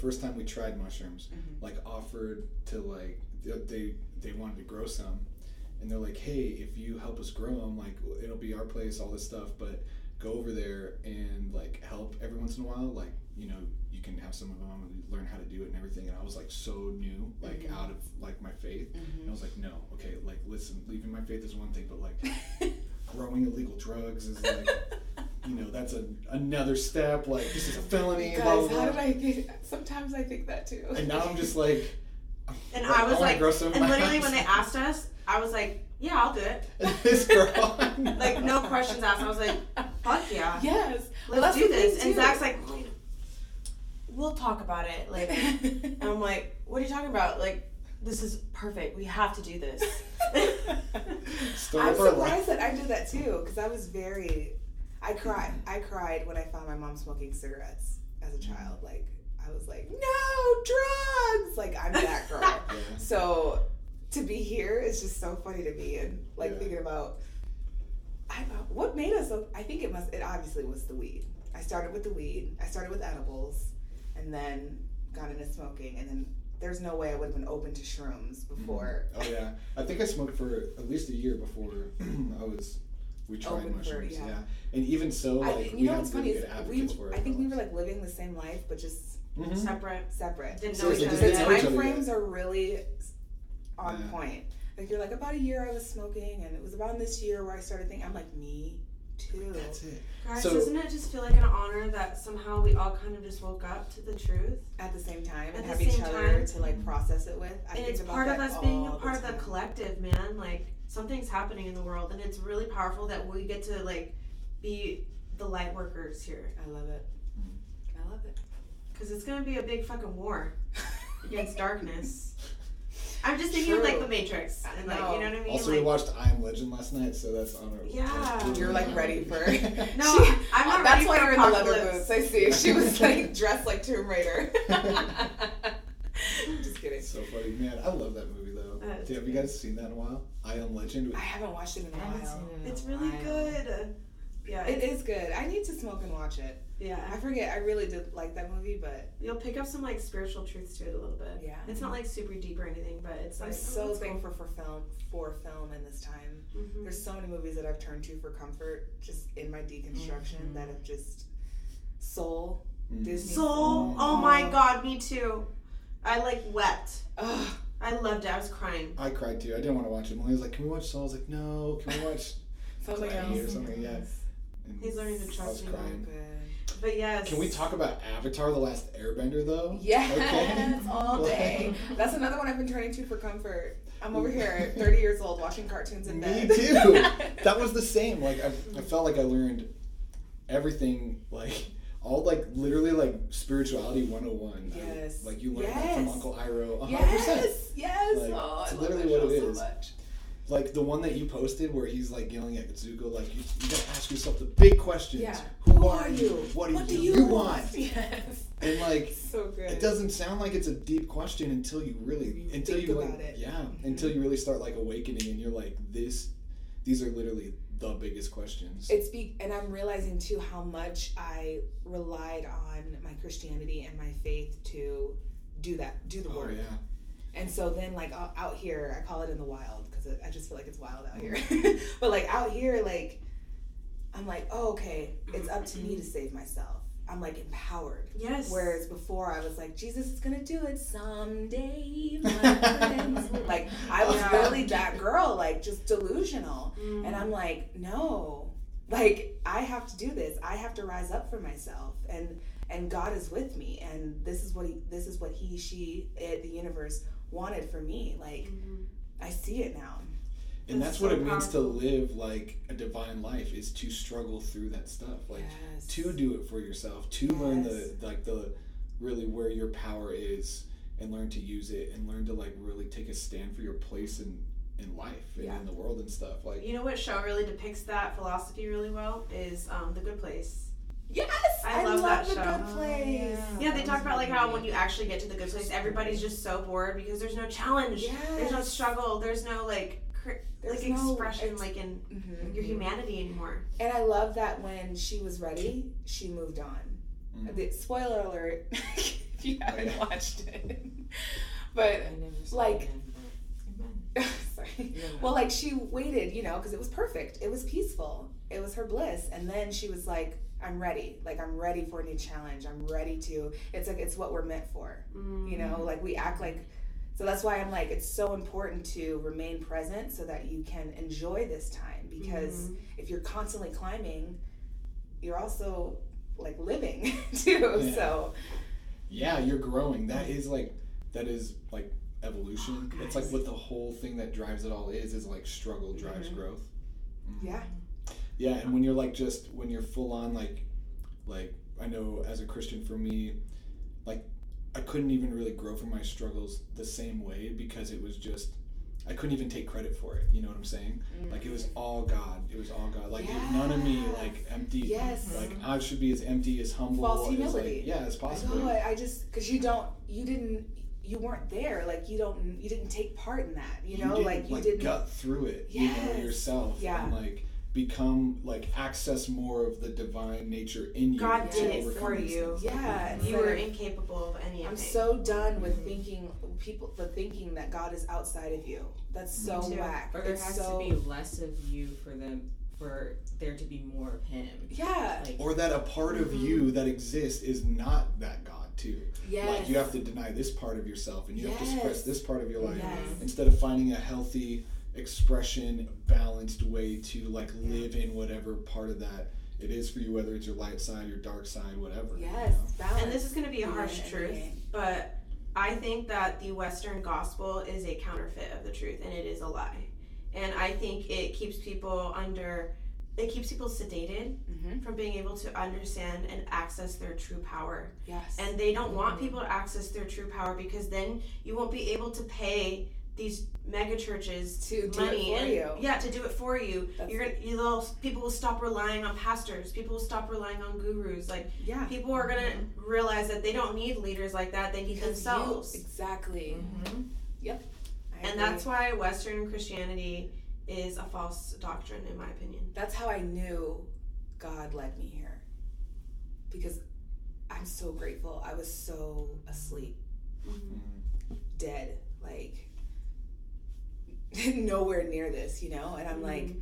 first time we tried mushrooms, Mhm. like offered to like they they wanted to grow some, and they're like, hey, if you help us grow them, like it'll be our place, all this stuff, but go over there and like help every once in a while, like you know you can have some of them and learn how to do it and everything. And I was like so new, like Mhm. out of like my faith, and I was like, no, okay, like listen, leaving my faith is one thing, but like growing illegal drugs is like. You know that's a, another step. Like this is a felony. Guys, blah, blah, how did I think? Sometimes I think that too. And now I'm just like, And Like, I was wanna like, grow and literally house. when they asked us, I was like, yeah, I'll do it. this girl. Like no questions asked. I was like, fuck yeah, yes. Well, let's that's do this. And too. Zack's like, wait, we'll talk about it. Like, and I'm like, what are you talking about? Like, this is perfect. We have to do this. I'm surprised that I did that too, because I was very. I cried. I cried when I found my mom smoking cigarettes as a child. Like I was like, no drugs. Like I'm that girl. Yeah. so to be here is just so funny to me, and like Yeah. thinking about. I, uh, what made us? so- I think it must. It obviously was the weed. I started with the weed. I started with edibles, and then got into smoking, and then there's no way I would have been open to shrooms mm-hmm. before. Oh yeah, I think I smoked for at least a year before I was. We tried Open for- yeah. yeah. and even so, I, you we know what's funny is we, advocates. I think we were like living the same life, but just Mhm. Separate. separate. Didn't know Seriously, each other. the didn't know each time other frames yet. are really on Yeah. point. Like you're like about a year I was smoking, and it was about this year where I started thinking. I'm like me too. That's it. Guys, So- doesn't it just feel like an honor that somehow we all kind of just woke up to the truth? At the same time, At and have each other time. to like process it with. I and think it's about part of us being a part of the collective, man. Like something's happening in the world, and it's really powerful that we get to like be the light workers here, I love it. Mm. I love it. because it's gonna be a big fucking war against darkness. I'm just thinking of like the Matrix, and like No. you know what I mean. Also, like, we watched I Am Legend last night, so that's on our. Yeah. You're like ready for. no, She- I'm not That's ready why for you're in the leather boots. I see. She was like dressed like Tomb Raider. Just kidding. so funny, man. I love that movie though. That is Have you guys seen that in a while? I Am Legend. I haven't watched it in a while. seen it. It's a really while. good. Yeah, It is good. I need to smoke and watch it. Yeah, I forget. I really did like that movie, but You'll pick up some like spiritual truths to it a little bit. Yeah. It's not like super deep or anything, but it's I'm oh, so that's cool. thankful for film for film in this time. Mhm. There's so many movies that I've turned to for comfort, just in my deconstruction, Mhm. that have just soul Mm. Disney. Soul. Oh my god, me too. I like wept. Ugh. I loved it. I was crying. I cried too. I didn't want to watch it. Molly was like, "Can we watch Soul?" I was like, "No." Can we watch? Something Gladdy else. or something, yeah. And He's learning to I was trust me. crying. But yes. Can we talk about Avatar: The Last Airbender though? Yes, Okay. all day. That's another one I've been turning to for comfort. I'm over here, 30 years old, watching cartoons in Me too. That was the same. Like I, I felt like I learned everything. Like all like literally like spirituality 101. I- Yes. like you learned that from Uncle Iroh. 100%. Yes, yes. Like, oh, it's I literally what it so much. Like the one that you posted where he's like yelling at Zuko, like you, you gotta ask yourself the big questions. Yeah. Who, are you? What do What you, do you, you want? want? Yes. And like So good. it doesn't sound like it's a deep question until you really You until you like it. yeah Mhm. until you really start like awakening and you're like this these are literally the biggest questions It's be and I'm realizing too how much I relied on my Christianity and my faith to do that, do the oh work. yeah And so then, like out out here, I call it in the wild because I just feel like it's wild out here. Mm-hmm. but like out here, like I'm like, oh, okay, it's up to me to save myself. I'm like empowered. Yes. Whereas before, I was like, Jesus is gonna do it someday, like I was Yeah. really that girl, like just delusional. Mm. And I'm like, no, like I have to do this. I have to rise up for myself, and and God is with me, and this is what he, this is what he, she, it, the universe wanted for me. Like Mhm. I see it now. And That's that's what so it means to live like a divine life is to struggle through that stuff like yes. to do it for yourself to learn the like the really where your power is and learn to use it and learn to like really take a stand for your place in in life and Yeah. in the world and stuff like You know what show really depicts that philosophy really well is um, The Good Place. Yes, I I, love love, that the show. good Oh, place. Yeah, they talk about like how when you actually get to the good place, everybody's just so bored because there's no challenge, there's no struggle, there's no like cr- There's like no- expression it's- like in Mhm. your humanity anymore. And I love that when she was ready, she moved on. Mm. The, spoiler alert. If you haven't yeah. watched it. But I never saw like- it again, but amen. sorry. Yeah. Well, like she waited, you know, because it was perfect. It was peaceful. It was her bliss. And then she was like, I'm ready. Like, I'm ready for a new challenge. I'm ready to. It's like, it's what we're meant for. You know, like we act like. So that's why I'm like, it's so important to remain present so that you can enjoy this time. Because if you're constantly climbing, you're also like living too. Yeah. So, yeah, you're growing. That is like that is like evolution. Oh, It's like what the whole thing that drives it all is is like struggle drives Mhm. growth. Mhm. yeah. Yeah, and when you're like just when you're full on like like I know as a Christian for me, I couldn't even really grow from my struggles the same way because it was just I couldn't even take credit for it. You know what I'm saying? Mm. Like it was all God. It was all God. Like none of me like empty. Yes. Like I should be as empty as humble False as humility. like, yeah as possible. No, I, I just because you don't, you didn't, you weren't there. Like you don't, you didn't take part in that. You know, didn't, like you didn't. gut through it. You know Yes. yourself. Yeah. And like become like access more of the divine nature in you. God did it for you. things. Yeah, and You so were incapable of any. I'm so done with Mhm. thinking people, the thinking that God is outside of you. That's so Me too. whack. Or there It's has so, to be less of you for them for there to be more of him. Yeah. Like Or that a part of Mhm. you that exists is not that God too. Yes. Like you have to deny this part of yourself and you have to suppress this part of your life Yes. instead of finding a healthy expression, balanced way to like live in whatever part of that it is for you, whether it's your light side, your dark side, whatever. you Yes. know? And this is going to be a harsh yeah, truth, yeah. but I think that the Western gospel is a counterfeit of the truth, and it is a lie. And I think it keeps people under, it keeps people sedated Mhm. from being able to understand and access their true power. Yes. And they don't want people to access their true power because then you won't be able to pay these mega churches To do it money for and, you. yeah to do it for you That's- you're gonna you'll people will stop relying on pastors people will stop relying on gurus like yeah. people are gonna realize that they don't need leaders like that they need Because themselves You, exactly. Mhm. I and agree. that's why western christianity is a false doctrine in my opinion that's how I knew God led me here. Because I'm so grateful. I was so asleep, Mm. dead, like nowhere near this, you know? And I'm mm-hmm. like,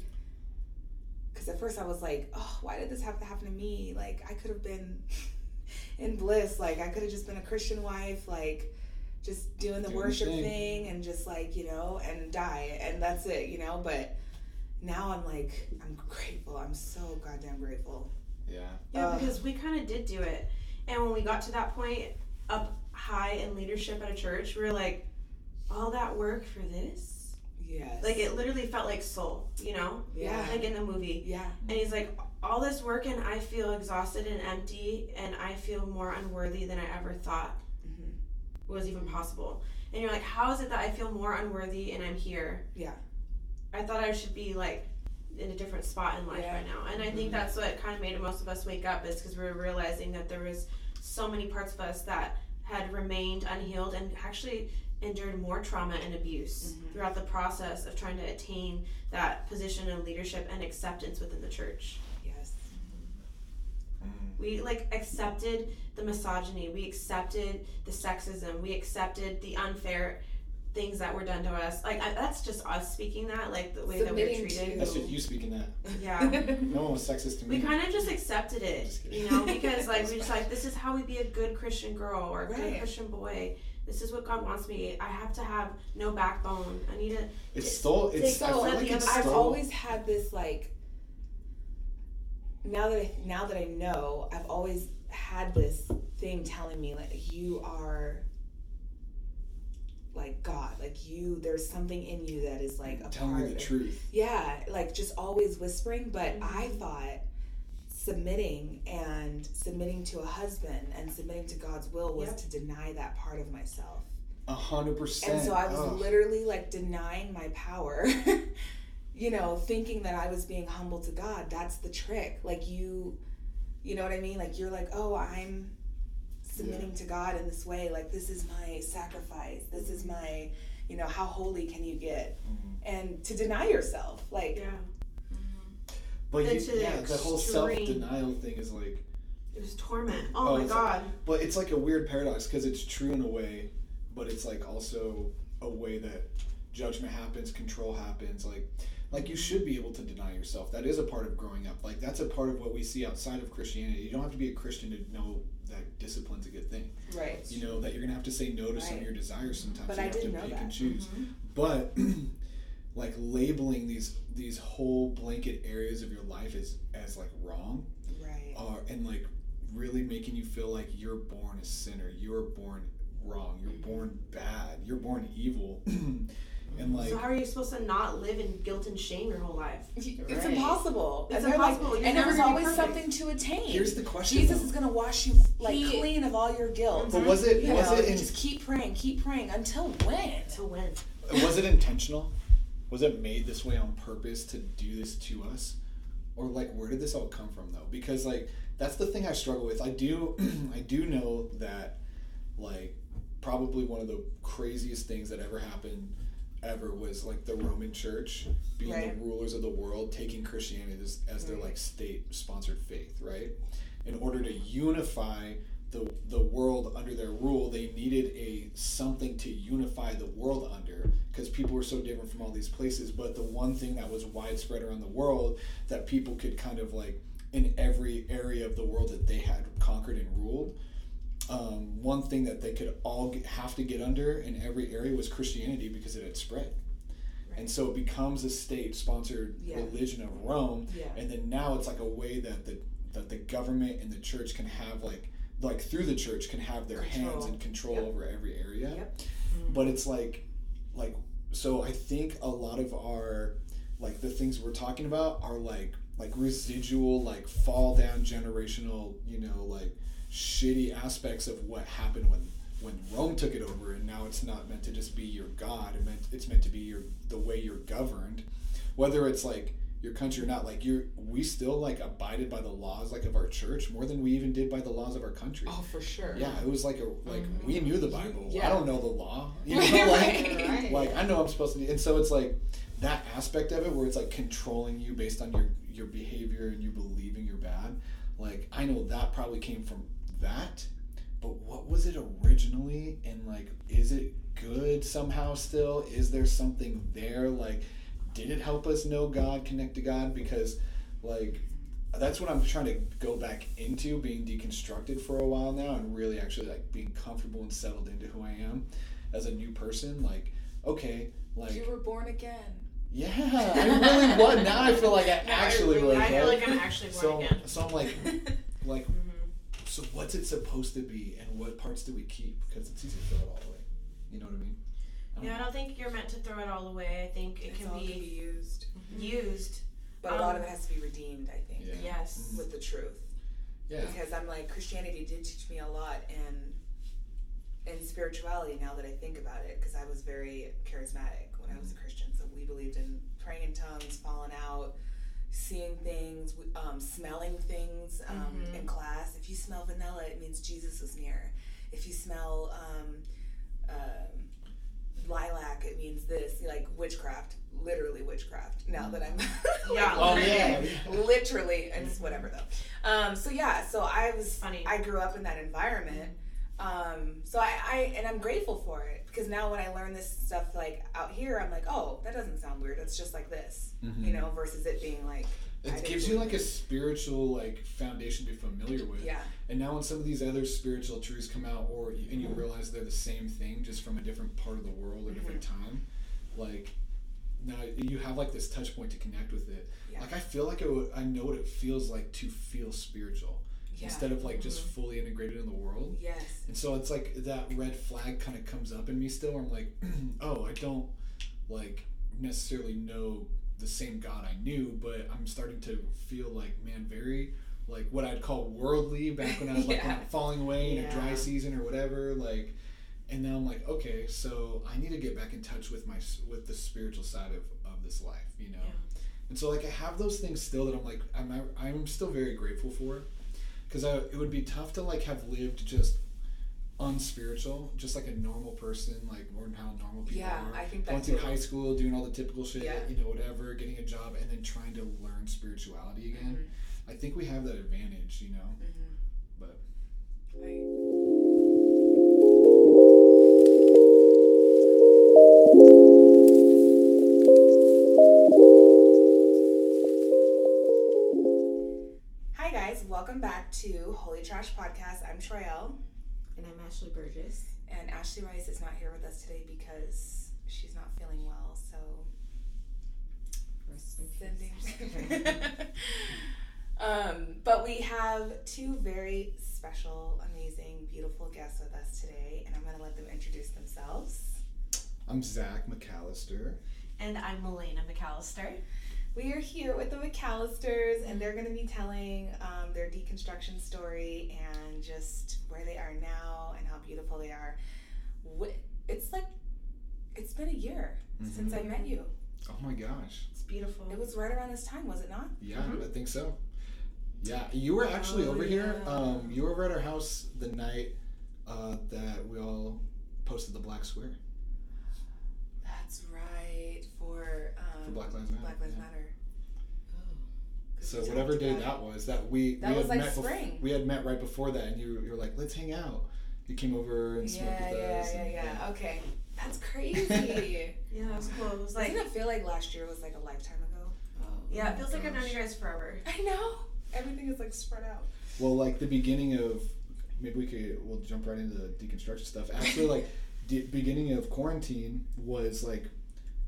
because at first I was like, oh, why did this have to happen to me? Like, I could have been in bliss. Like, I could have just been a Christian wife, like, just doing the Doing worship thing. thing and just like, you know, and die. And that's it, you know? But now I'm like, I'm grateful. I'm so goddamn grateful. Yeah. yeah Ugh. because we kind of did do it and when we got to that point up high in leadership at a church we were like all that work for this Yes. like it literally felt like soul you know Yeah. like in the movie Yeah. And he's like, all this work and I feel exhausted and empty, and I feel more unworthy than I ever thought Mhm. was even possible. And you're like, how is it that I feel more unworthy and I'm here? Yeah. I thought I should be like in a different spot in life Yeah. right now. And I think that's what kind of made most of us wake up is because we were realizing that there was so many parts of us that had remained unhealed and actually endured more trauma and abuse Mhm. throughout the process of trying to attain that position of leadership and acceptance within the church. Yes. Mm. We like accepted the misogyny, we accepted the sexism, we accepted the unfair things that were done to us. Like I, that's just us speaking that, like the way that we Submitting were treated. to- That's just you speaking that. Yeah. No one was sexist to me. We kind of just accepted it, Just you know, because like we just like this is how we be a good Christian girl or a good Christian boy. This is what God wants me. I have to have no backbone. I need to. It's still. It's. So, I feel like it's I've stole. always had this like now that I now that I know, I've always had this thing telling me like you are like God, like you there's something in you that is like a Tell part me the of truth. Yeah, like just always whispering, but I Mhm. thought submitting and submitting to a husband and submitting to God's will was Yep. to deny that part of myself. A hundred percent. And so I was Ugh. literally like denying my power. you know, thinking that I was being humble to God. That's the trick. Like you you know what I mean? Like you're like, "Oh, I'm submitting to God in this way. Like this is my sacrifice. This is my, you know, how holy can you get?" Mhm. And to deny yourself. Like Yeah. But you, the yeah, the whole extreme. self denial thing is like, It was torment. Oh, Oh, my it's god. But it's like a weird paradox because it's true in a way, but it's like also a way that judgment happens, control happens. Like, like you should be able to deny yourself. That is a part of growing up. Like that's a part of what we see outside of Christianity. You don't have to be a Christian to know that discipline's a good thing. Right. You know that you're gonna have to say no to some of Right. your desires sometimes. But you I have to didn't know pick that. and choose. Mhm. But like labeling these these whole blanket areas of your life as as like wrong Right. are and like really making you feel like you're born a sinner you're born wrong you're mm-hmm. born bad you're born evil and like so how are you supposed to not live in guilt and shame your whole life? It's Right. impossible. It's and they're like- impossible. And there's always perfect. something to attain. here's the question Jesus though. is gonna wash you like He- clean of all your guilt. but was it mm-hmm. You was know, it in, just keep praying, keep praying until when? To win. was it intentional was it made this way on purpose to do this to us? Or like where did this all come from though? Because like that's the thing i struggle with. I do i do know that like probably one of the craziest things that ever happened ever was like the roman church being Right. the rulers of the world taking christianity as, as their like state sponsored faith right? In order to unify the, the world under their rule they needed a something to unify the world under because people were so different from all these places but the one thing that was widespread around the world that people could kind of like in every area of the world that they had conquered and ruled um, one thing that they could all get, have to get under in every area was christianity because it had spread and so it becomes a state sponsored Yeah. religion of rome Yeah. and then now it's like a way that the that the government and the church can have like like through the church can have their hands Control. and control Yep. over every area Yep. Mm-hmm. but it's like like so i think a lot of our like the things we're talking about are like like residual like fall down generational you know like shitty aspects of what happened when when Rome took it over and now it's not meant to just be your god it meant it's meant to be your the way you're governed whether it's like your country or not like you're we still like abided by the laws like of our church more than we even did by the laws of our country Oh, for sure. yeah, it was like a like Mhm. we knew the Bible. I Yeah. don't know the law. You know, like right. like I know I'm supposed to and so it's like that aspect of it where it's like controlling you based on your your behavior and you believing you're bad. Like I know that probably came from that, but what was it originally? And like, is it good somehow still? Is there something there? Like, did it help us know God, connect to God? Because like that's what I'm trying to go back into being deconstructed for a while now and really actually like being comfortable and settled into who I am as a new person. Like, okay, like You were born again. yeah, I really was. Now I feel like I I actually really- was. I feel like I'm actually born so, again. so I'm like, like, hmm so what's it supposed to be, and what parts do we keep? Because it's easy to throw it all away. You know what I mean? I don't Yeah, I don't think you're meant to throw it all away. I think it It's can all be can be used. used. But a lot Um, of it has to be redeemed, I think, Yeah. Yes. with the truth. Yeah. Because I'm like, Christianity did teach me a lot in in spirituality now that I think about it, because I was very charismatic when I was a Christian. So we believed in praying in tongues, falling out, seeing things, w- um, smelling things um, Mhm. in class. If you smell vanilla, it means Jesus is near. If you smell um, um, lilac, it means this. Like witchcraft, literally witchcraft. Now that I'm Yeah. Oh yeah. literally, and it's whatever though. Um, so yeah, so I was Funny. I grew up in that environment. Um, so I, I and I'm grateful for it because now when I learn this stuff like out here, I'm like, oh, that doesn't sound weird. It's just like this, Mhm. you know, versus it being like I It gives you like a spiritual like foundation to be familiar with. yeah, And now when some of these other spiritual truths come out, or and Mm-hmm. you realize they're the same thing, just from a different part of the world or different Mm-hmm. time, like now you have like this touch point to connect with it. Yeah. Like I feel like it would, I know what it feels like to feel spiritual yeah, instead of like just fully integrated in the world. yes, And so it's like that red flag kind of comes up in me still. Where I'm like, oh, I don't like necessarily know the same God I knew, but I'm starting to feel like, man, very like what I'd call worldly back when I was like falling away in a dry season or whatever. Like, and now I'm like, okay, so I need to get back in touch with my with the spiritual side of, of this life, you know. Yeah. And so like I have those things still that I'm like I'm I'm still very grateful for, because it would be tough to like have lived just unspiritual, just like a normal person, like more than how normal people yeah. are. I think Going that's through high school, doing all the typical shit, Yeah. you know, whatever, getting a job, and then trying to learn spirituality again. I think we have that advantage, you know. hmm But Hi guys, welcome back to Holy Trash Podcast. I'm Troyelle, And I'm Ashley Burgess. and Ashley Rice is not here with us today because she's not feeling well. So Rest in sending. peace. um, but we have two very special, amazing, beautiful guests with us today, and I'm going to let them introduce themselves. I'm Zack McAllister. And I'm Milena McAllister. We are here with the McAllisters, and they're going to be telling um, their deconstruction story and just where they are now and how beautiful they are. It's like it's been a year since I met you. Oh my gosh. It's beautiful. It was right around this time, was it not? Yeah, Mhm. I think so. Yeah, you were actually Oh, over here. Um, you were over at our house the night uh, that we all posted the Black Square That's right for um, for Black Lives Matter. Black Lives yeah. Matter. 'Cause So we whatever day about- that was, that we That we was had like met bef- spring. we had met right before that, and you you were like, let's hang out. You came over and smoked Yeah, with yeah, us. yeah, and- yeah. Okay, that's crazy. yeah, it was cool. It was like, Doesn't it feel like last year was like a lifetime ago? Oh, yeah, it feels like I've known you guys forever. I know. Everything is like spread out. Well, like the beginning of maybe we could we'll jump right into the deconstruction stuff. Actually, like the beginning of quarantine was like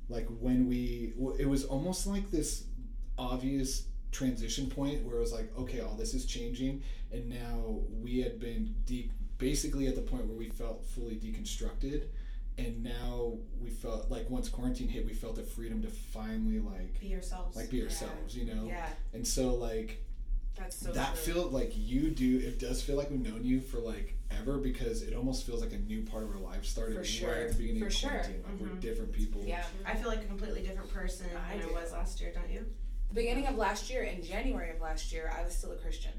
like when we it was almost like this obvious transition point where it was like okay all this is changing and now we had been deep basically at the point where we felt fully deconstructed and now we felt like once quarantine hit we felt the freedom to finally like Be yourselves. like be Yeah. ourselves you know Yeah, and so like that's so that true. feel like you do it does feel like we've known you for like ever because it almost feels like a new part of our life started For right sure. at the beginning For of sure. quarantine like we're Mhm. different people yeah. I feel like a completely different person I than do. I was last year, don't you? The beginning of last year, in January of last year, I was still a Christian,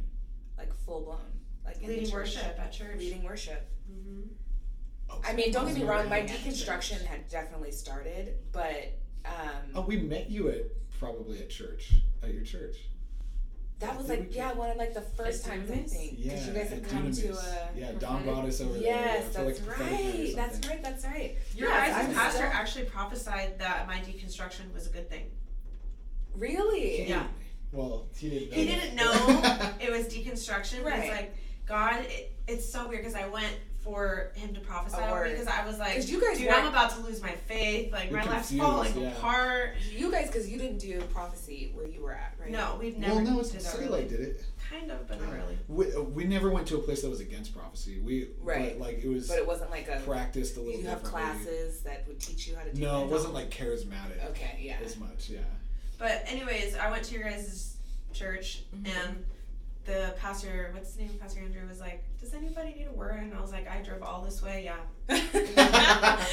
like full blown, like in the Leading church. worship at church. Leading worship. hmm Oh, I mean, don't get me wrong, my deconstruction had definitely started, but um, oh we met you at probably at church at your church that was like yeah, one of like the first At times I Dunamis? think yeah because you guys at had come to a yeah Don prophetic- brought us over there yes, for, like, that's prophetic right, that's right, that's right. Your Yes, guys' pastor still- actually prophesied that my deconstruction was a good thing. Really? Yeah. well he didn't know He didn't know it was deconstruction, Right. it's like God. It, it's so weird because I went for him to prophesy A over word. me because I was like, 'Cause you guys dude, weren't- I'm about to lose my faith. Like You're my life's confused, falling yeah. apart. You guys, because you didn't do prophecy where you were at, right? No, we've never well no it's did that City really. Did it Kind of, but not really. we, uh, we never went to a place that was against prophecy we Right. but, like it was But it wasn't like a. practiced a little Did you have differently. classes that would teach you how to do no that? it wasn't like charismatic Okay, yeah. as much yeah But anyways, I went to your guys' church Mm-hmm. and the pastor, what's his name? Pastor Andrew was like, "Does anybody need a word?" And I was like, "I drove all this way, yeah."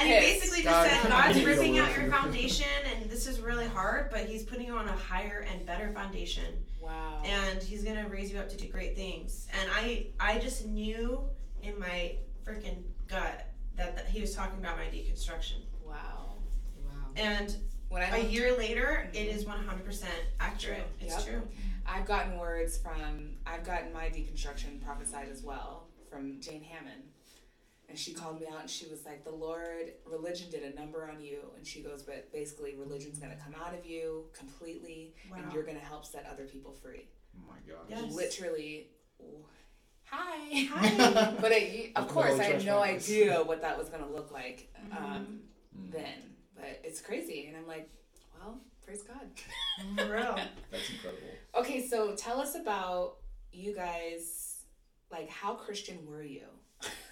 And he basically just God, said, God's ripping out your foundation, and this is really hard, but He's putting you on a higher and better foundation, wow. and He's gonna raise you up to do great things. And I, I just knew in my freaking gut that, that He was talking about my deconstruction. wow. Wow. And When I a looked- year later, it is 100% accurate. It's Yep. true. I've gotten words from, I've gotten my deconstruction prophesied as well from Jane Hamon. And she called me out and she was like, The Lord, religion did a number on you. And she goes, But basically, religion's going to come out of you completely and you're going to help set other people free. oh my god Yes. Literally, hi. Hi. But it, of course, Holy I had no idea what that was going to look like um, Mm. then. But it's crazy. And I'm like, Well, praise God. For real. that's incredible Okay, so tell us about you guys. Like, how Christian were you?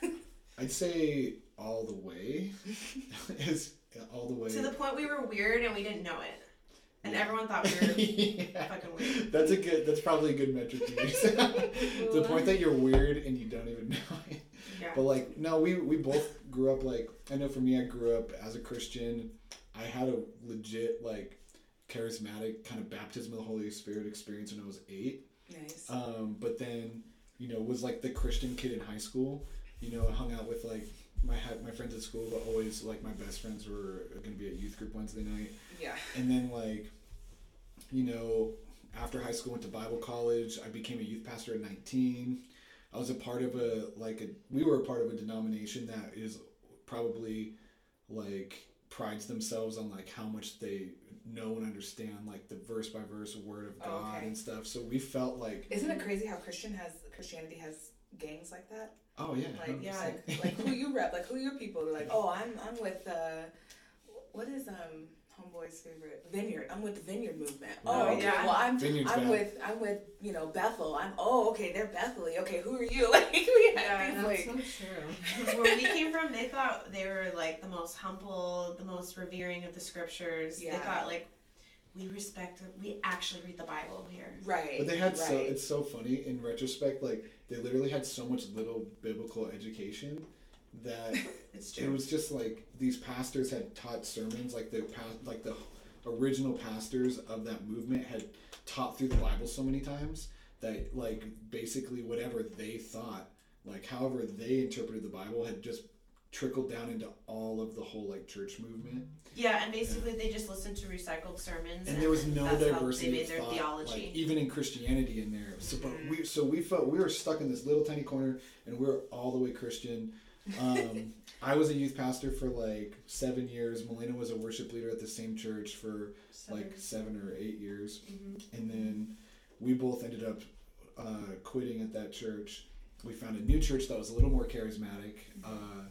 I'd say all the way is all the way. To the point we were weird and we didn't know it. And Yeah. everyone thought we were yeah. fucking weird. That's a good. That's probably a good metric to use. the point that you're weird and you don't even know it. Yeah. But like, no, we we both grew up like. I know for me, I grew up as a Christian. I had a legit like charismatic kind of baptism of the Holy Spirit experience when I was eight. Nice. Um, but then, you know, was like the Christian kid in high school. You know, I hung out with like my my friends at school, but always like my best friends were going to be at youth group Wednesday night. yeah. And then like, you know, after high school, went to Bible college. I became a youth pastor at 19. I was a part of a like a we were a part of a denomination that is probably like prides themselves on like how much they know and understand like the verse by verse word of Oh, God okay. and stuff. So we felt like Isn't it crazy how Christian has Christianity has gangs like that? oh yeah, Like yeah, 100%. like, like who you rep, like who your people. They're like, oh, I'm I'm with uh, what is um homeboy's favorite Vineyard. I'm with the Vineyard movement. Oh, Right. okay. Yeah. Well, I'm Vineyard's I'm bad. with I'm with you know Bethel. I'm oh okay, they're Bethely. Okay, who are you? Like we had Yeah, these That's like so true. Where we came from, they thought they were like the most humble, the most revering of the scriptures. Yeah. They thought like we respect, we actually read the Bible here. right. But they had right. so it's so funny in retrospect. Like they literally had so much little biblical education that It's it was just like these pastors had taught sermons like the like the original pastors of that movement had taught through the Bible so many times that like basically whatever they thought like however they interpreted the Bible had just trickled down into all of the whole like church movement Yeah, and basically they just listened to recycled sermons, and there was no diversity they made their thought, theology. like even in Christianity in there. So, but we mm-hmm. so we felt we were stuck in this little tiny corner, and we are all the way Christian. Um, I was a youth pastor for like seven years. Milena was a worship leader at the same church for like seven or eight years, Mhm. and then we both ended up uh, quitting at that church. We found a new church that was a little more charismatic, uh,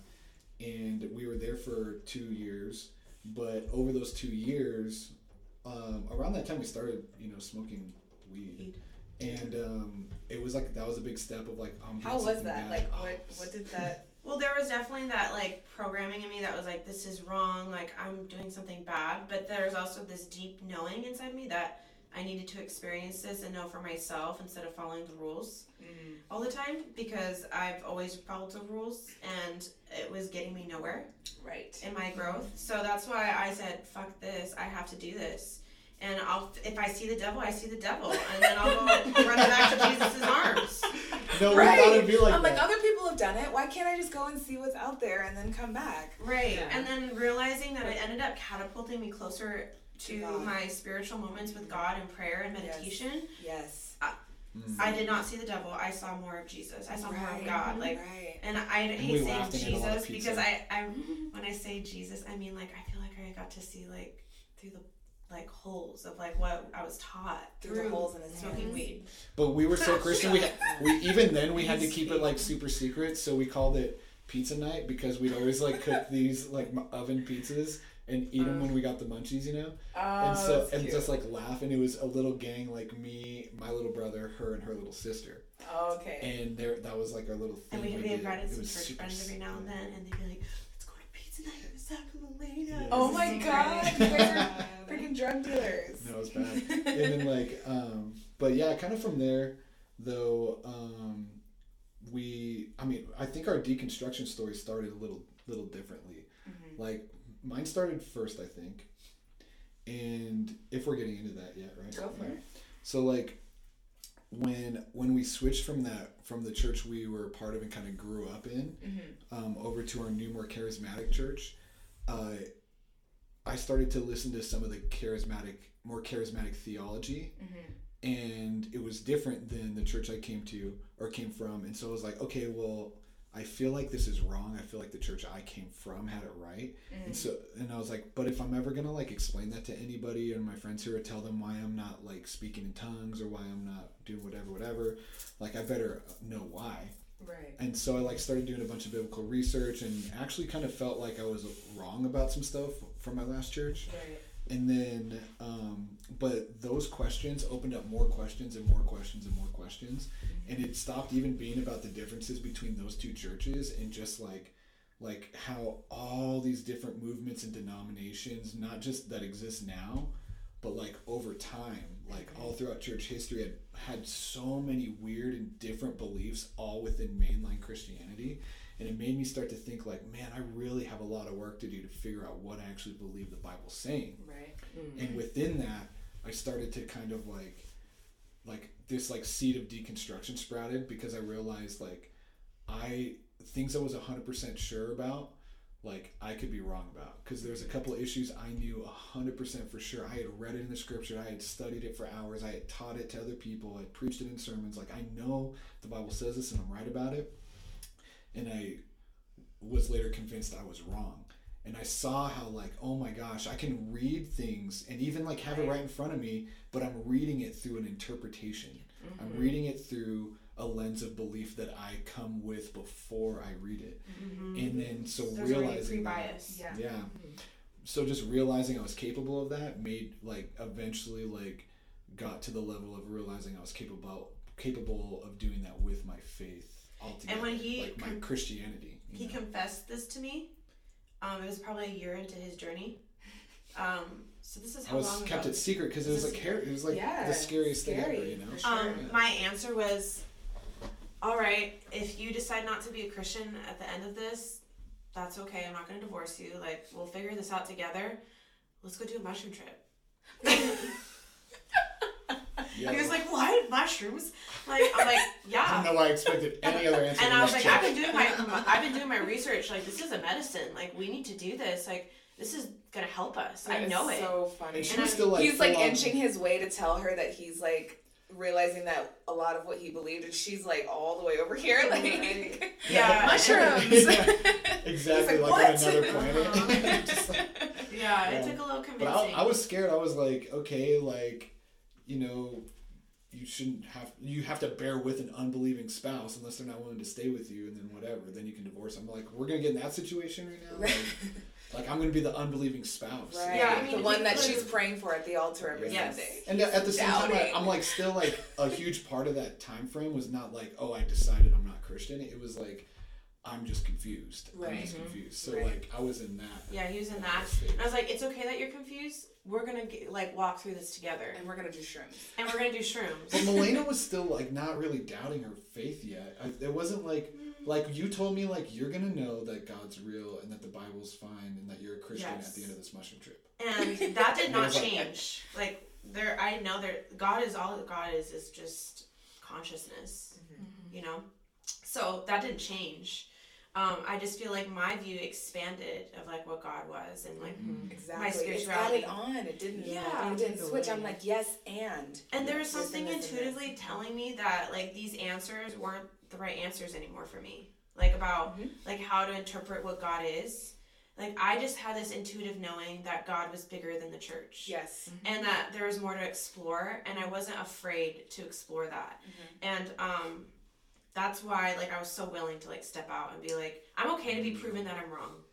and we were there for two years. But over those two years, um, around that time, we started, you know, smoking weed, Weed. and um, it was like that was a big step of like, I'm How was that? Like what what did that? Well, there was definitely that like programming in me that was like, this is wrong, like I'm doing something bad. But there's also this deep knowing inside me that I needed to experience this and know for myself instead of following the rules Mm, all the time because I've always followed the rules and it was getting me nowhere right. in my growth. So that's why I said, fuck this, I have to do this. And I'll, if I see the devil, I see the devil, and then I'll go run back to Jesus' arms. no, we right. thought it'd be like I'm like other people have done it. Why can't I just go and see what's out there and then come back? Right. Yeah. And then realizing that it ended up catapulting me closer to God. my spiritual moments with God and prayer and Yes. meditation. Yes. Mm. I did not see the devil. I saw more of Jesus. I saw more of God. Like, right. and I And hate saying laughed and ate a lot of Jesus because I, I, when I say Jesus, I mean like I feel like I got to see like through the like holes of like what I was taught Through the holes in his smoking hands. weed. But we were so Christian. We, had, we even then we had to keep it like super secret, so we called it pizza night because we'd always like cook these like oven pizzas and eat them when we got the munchies, you know. Oh, and so that's and cute. just like laugh, and it was a little gang like me, my little brother, her, and her little sister, Oh, okay. and there that was like our little thing. And we, we did. invited It some was church super friends every now and then, and they'd be like, "Let's go to pizza night at Sacramento." Yeah. Oh It's a my. God, you guys are Freaking drug dealers. No, it was bad. and then like um but yeah kind of from there though um we i mean i think our deconstruction story started a little little differently Mhm. like mine started first i think and if we're getting into that yet right Go for it. so like when when we switched from that from the church we were part of and kind of grew up in Mhm. um, over to our new more charismatic church uh, i started to listen to some of the charismatic more charismatic theology Mhm. and it was different than the church I came to or came from. And so I was like, okay, well, I feel like this is wrong. I feel like the church I came from had it right. Mhm. And so, and I was like, but if I'm ever gonna like explain that to anybody or my friends here, or tell them why I'm not like speaking in tongues or why I'm not doing whatever, whatever, like I better know why. Right. And so I like started doing a bunch of biblical research and actually kind of felt like I was wrong about some stuff from my last church Right. and then um, but those questions opened up more questions and more questions and more questions and it stopped even being about the differences between those two churches and just like like how all these different movements and denominations not just that exist now but like over time like all mm-hmm. throughout church history had had so many weird and different beliefs all within mainline christianity and it made me start to think like man i really have a lot of work to do to figure out what i actually believe the bible's saying. Right. and mm-hmm. within that i started to kind of like like this like seed of deconstruction sprouted because i realized like i things i was 100% sure about like I could be wrong about because there's a couple of issues I knew 100% for sure. I had read it in the scripture, I had studied it for hours, I had taught it to other people, I had preached it in sermons. Like I know the Bible says this and I'm right about it. And I was later convinced I was wrong. And I saw how like, oh my gosh, I can read things and even like have it right in front of me, but I'm reading it through an interpretation. I'm mm-hmm. reading it through a lens of belief that I come with before I read it. And then so There's realizing that. Yeah. yeah. So just realizing I was capable of that made like eventually like got to the level of realizing I was capable capable of doing that with my faith altogether. And when he like my com- Christianity. He know? confessed this to me. Um, it was probably a year into his journey. Um, so this is I was long kept ago. it secret because it was like. It was like Yeah, the scariest thing ever, you know. sure. Um, Yeah. my answer was, all right, if you decide not to be a Christian at the end of this, that's okay. I'm not going to divorce you. Like, we'll figure this out together. Let's go do a mushroom trip. Yeah. He was like, "What mushrooms?" Like, I'm like, "Yeah." I don't know why I expected any other answer. And I was like, I've been doing my, I've been doing my research. Like, this is a medicine. Like, we need to do this. Like, this is gonna help us. I That is know it. So funny. And she And was I'm- still like he's like inching his way to tell her that he's like realizing that a lot of what he believed, and she's like all the way over here, like Yeah. mushrooms. Yeah, exactly, like, like, on another planet. Just like- Yeah, Yeah. it took a little but convincing. I, I was scared. I was like, okay, like, you know, you shouldn't have. You have to bear with an unbelieving spouse unless they're not willing to stay with you, and then whatever. Then you can divorce. I'm like, we're gonna get in that situation right now. Like, like I'm gonna be the unbelieving spouse. Right. Yeah, I mean, the one that she's praying for at the altar every Yes. Sunday. And at the same time, I, Doubting. I'm like still like a huge part of that time frame was not like, oh, I decided I'm not Christian. It was like, I'm just confused. I'm Right. just confused. So Right. like, I was in that. yeah, he was in that that. And I was like, it's okay that you're confused. We're gonna get, like walk through this together, And we're gonna do shrooms. and we're gonna do shrooms. But Milena was still like not really doubting her faith yet. I, it wasn't like like you told me like you're gonna know that God's real and that the Bible's fine and that you're a Christian Yes. at the end of this mushroom trip. and that did not was like- change. Like there, I know there. God is all that God is is just consciousness. Mm-hmm. You know, so that didn't change. Um, I just feel like my view expanded of like what God was and like Exactly. It's spirituality. added on. It didn't. Yeah. It didn't Either switch. way. I'm like yes and. And there was something this and this. intuitively telling me that like these answers weren't the right answers anymore for me. Like about Mhm. like how to interpret what God is. Like I just had this intuitive knowing that God was bigger than the church. Yes. And that there was more to explore and I wasn't afraid to explore that. And um that's why like I was so willing to like step out and be like, I'm okay to be proven that I'm wrong.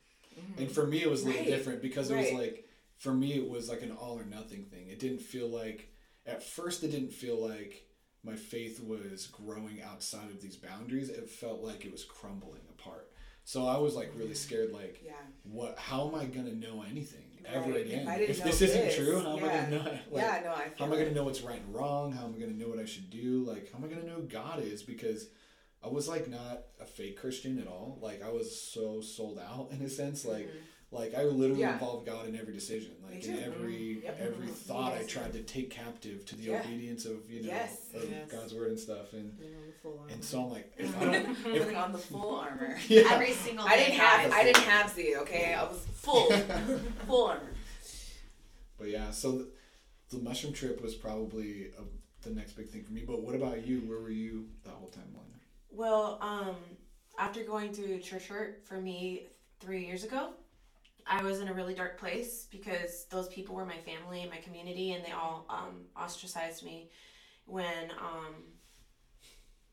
And for me, it was a little Right. different because it Right. was like, for me, it was like an all or nothing thing. It didn't feel like, at first, it didn't feel like my faith was growing outside of these boundaries. It felt like it was crumbling apart. So I was like really scared, like, Yeah. what? How am I gonna know anything ever Right. If again? I didn't If know this isn't true, how am I gonna know? Like, yeah. No, I. How am I gonna know what's right and wrong? How am I gonna know what I should do? Like, how am I gonna know who God is? Because I was like not a fake Christian at all. Like I was so sold out in a sense. Like mm-hmm. Like I literally Mm-hmm. Yeah. involved God in every decision. Like Me in too. every Yep. every thought I tried to take captive to the Yeah. obedience of you know Yes. of Yes. God's word and stuff. And You know, the full on. and so I'm like if I don't if Putting on the full armor. yeah. Every single I didn't have. I didn't have Z. Okay, I was full, full armor. But yeah, so the, the mushroom trip was probably a, the next big thing for me. But what about you? Where were you the whole time, Lynn? Well, um, after going through church hurt for me three years ago, I was in a really dark place because those people were my family and my community, and they all um, ostracized me when, um,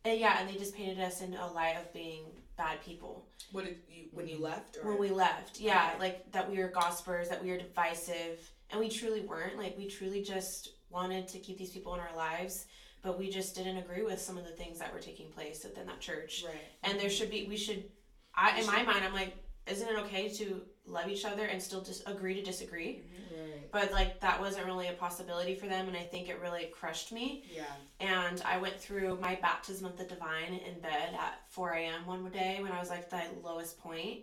and yeah, and they just painted us in a light of being bad people What did you when you left? Or? when we left. Yeah, Okay. like that we were gossipers, that we were divisive, and we truly weren't. Like we truly just wanted to keep these people in our lives, but we just didn't agree with some of the things that were taking place within that church right. and there should be we should i in my mind i'm like isn't it okay to love each other and still just agree to disagree. Right. but like that wasn't really a possibility for them and i think it really crushed me. Yeah. and i went through my baptism of the divine in bed at 4 a.m one day when i was like the lowest point.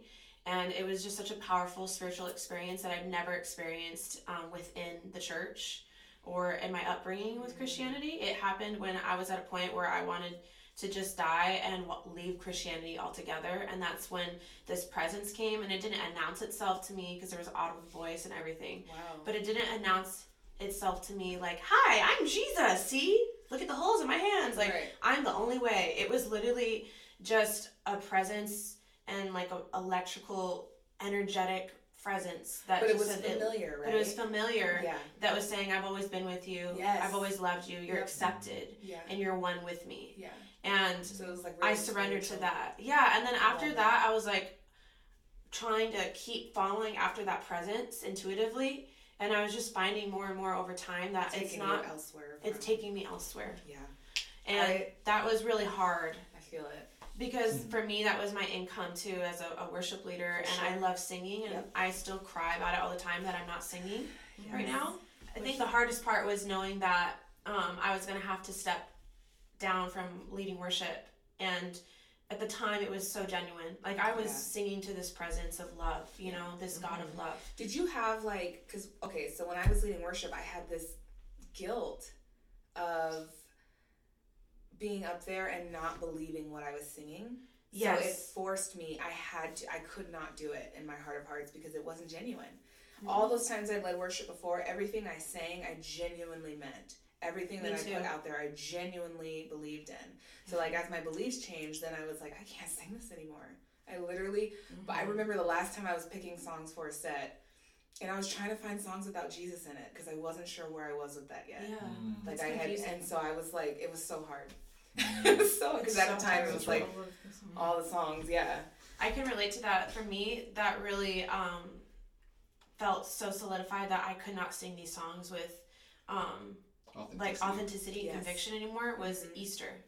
And it was just such a powerful spiritual experience that i've never experienced um, within the church or in my upbringing with christianity. It happened when i was at a point where i wanted to just die and leave Christianity altogether. And that's when this presence came, and it didn't announce itself to me because there was audible voice and everything. Wow. But it didn't announce itself to me like, "Hi, I'm Jesus. See, look at the holes in my hands. Like Right. I'm the only way." It was literally just a presence and like a electrical, energetic presence that but it was familiar, right? But it was familiar. Yeah. That was saying, "I've always been with you. Yes. I've always loved you. You're Yep. accepted, Yeah. and you're one with me." Yeah. And So it was like I really surrendered to that. Yeah, and then after love that, I was like trying to keep following after that presence intuitively, and I was just finding more and more over time that it's Taking not you elsewhere. it's taking me elsewhere. Yeah. And I- that was really hard I feel it. because for me that was my income too as a, a worship leader For and I love singing and Yep. I still cry about it all the time that I'm not singing right now. I think the hardest part was knowing that um, I was going to have to step down from leading worship and at the time it was so genuine. Like I was Yeah. singing to this presence of love, you know, this God of love. Did you have like because okay, so when I was leading worship, I had this guilt of being up there and not believing what I was singing. So it forced me. I had to. I could not do it in my heart of hearts because it wasn't genuine. Mm-hmm. All those times I led worship before, everything I sang, I genuinely meant. Everything that Me I too. put out there, I genuinely believed in. So like as my beliefs changed, then I was like, I can't sing this anymore. I literally, but I remember the last time I was picking songs for a set, and I was trying to find songs without Jesus in it because I wasn't sure where I was with that yet. Yeah. Mm. Like It's I had, confusing. and so I was like, it was so hard. it was so because It's at the time hard. it was like all the songs, yeah. I can relate to that. For me, that really um, felt so solidified that I could not sing these songs with um, like Authenticity. authenticity and Yes. conviction anymore. Was Mhm. Easter,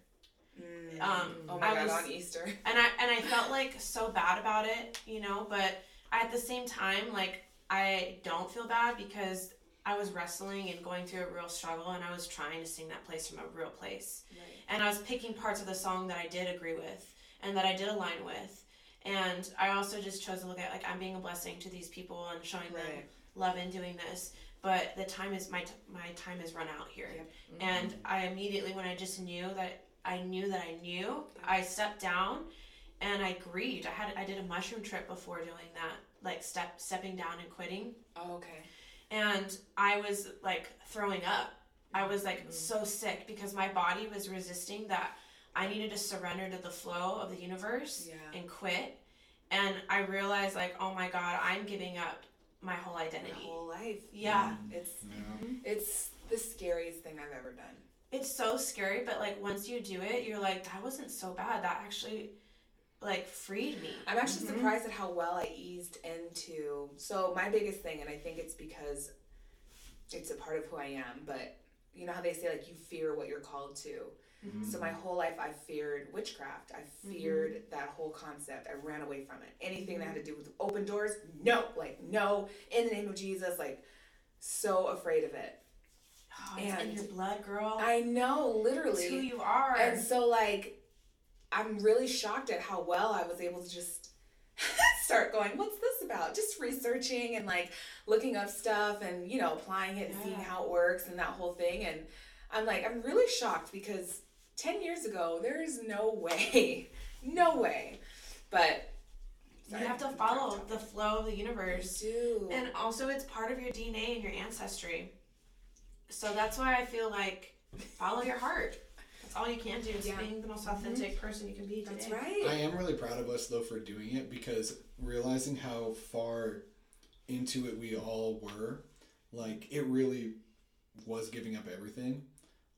Mm. Um, oh my I god, was- on Easter. and I and I felt like so bad about it, you know. But at the same time, like I don't feel bad because I was wrestling and going through a real struggle, and I was trying to sing that place from a real place. Right. and I was picking parts of the song that I did agree with and that I did align with. And I also just chose to look at like I'm being a blessing to these people and showing them love in doing this. But the time is my t- my time is run out here, Yep. Mm-hmm. and I immediately when I just knew that I knew that I knew, I stepped down, and I grieved. I had I did a mushroom trip before doing that, like step stepping down and quitting Oh, okay. and I was like throwing up. I was like mm-hmm. so sick because my body was resisting that I needed to surrender to the flow of the universe Yeah. and quit. And I realized like, oh my god, I'm giving up my whole My identity. whole life. Yeah. It's Yeah. it's the scariest thing I've ever done. It's so scary, but like once you do it, you're like, that wasn't so bad. That actually like freed me. I'm actually Mhm. surprised at how well I eased into. So my biggest thing, and I think it's because it's a part of who I am. But you know how they say like you fear what you're called to. So mm-hmm. my whole life I feared witchcraft. I mm-hmm. feared that whole concept. I ran away from it. Anything that had to mm-hmm. do with open doors, no, like no, in the name of Jesus, like so afraid of it. Oh, it's in your blood, girl. I know, literally. It's who you are. And so, like, I'm really shocked at how well I was able to just start going, what's this about? Just researching and like looking up stuff and, you know, applying it and seeing how it works and that whole thing. And I'm like, I'm really shocked because 10 years ago, there is no way, no way. But you have to follow the flow of the universe. do. And also, it's part of your DNA and your ancestry. So that's why I feel like follow your heart. That's all you can do is Yeah. Mm-hmm. being the most authentic person you can be today. That's right. I am really proud of us though for doing it because realizing how far into it we all were, like it really was giving up everything.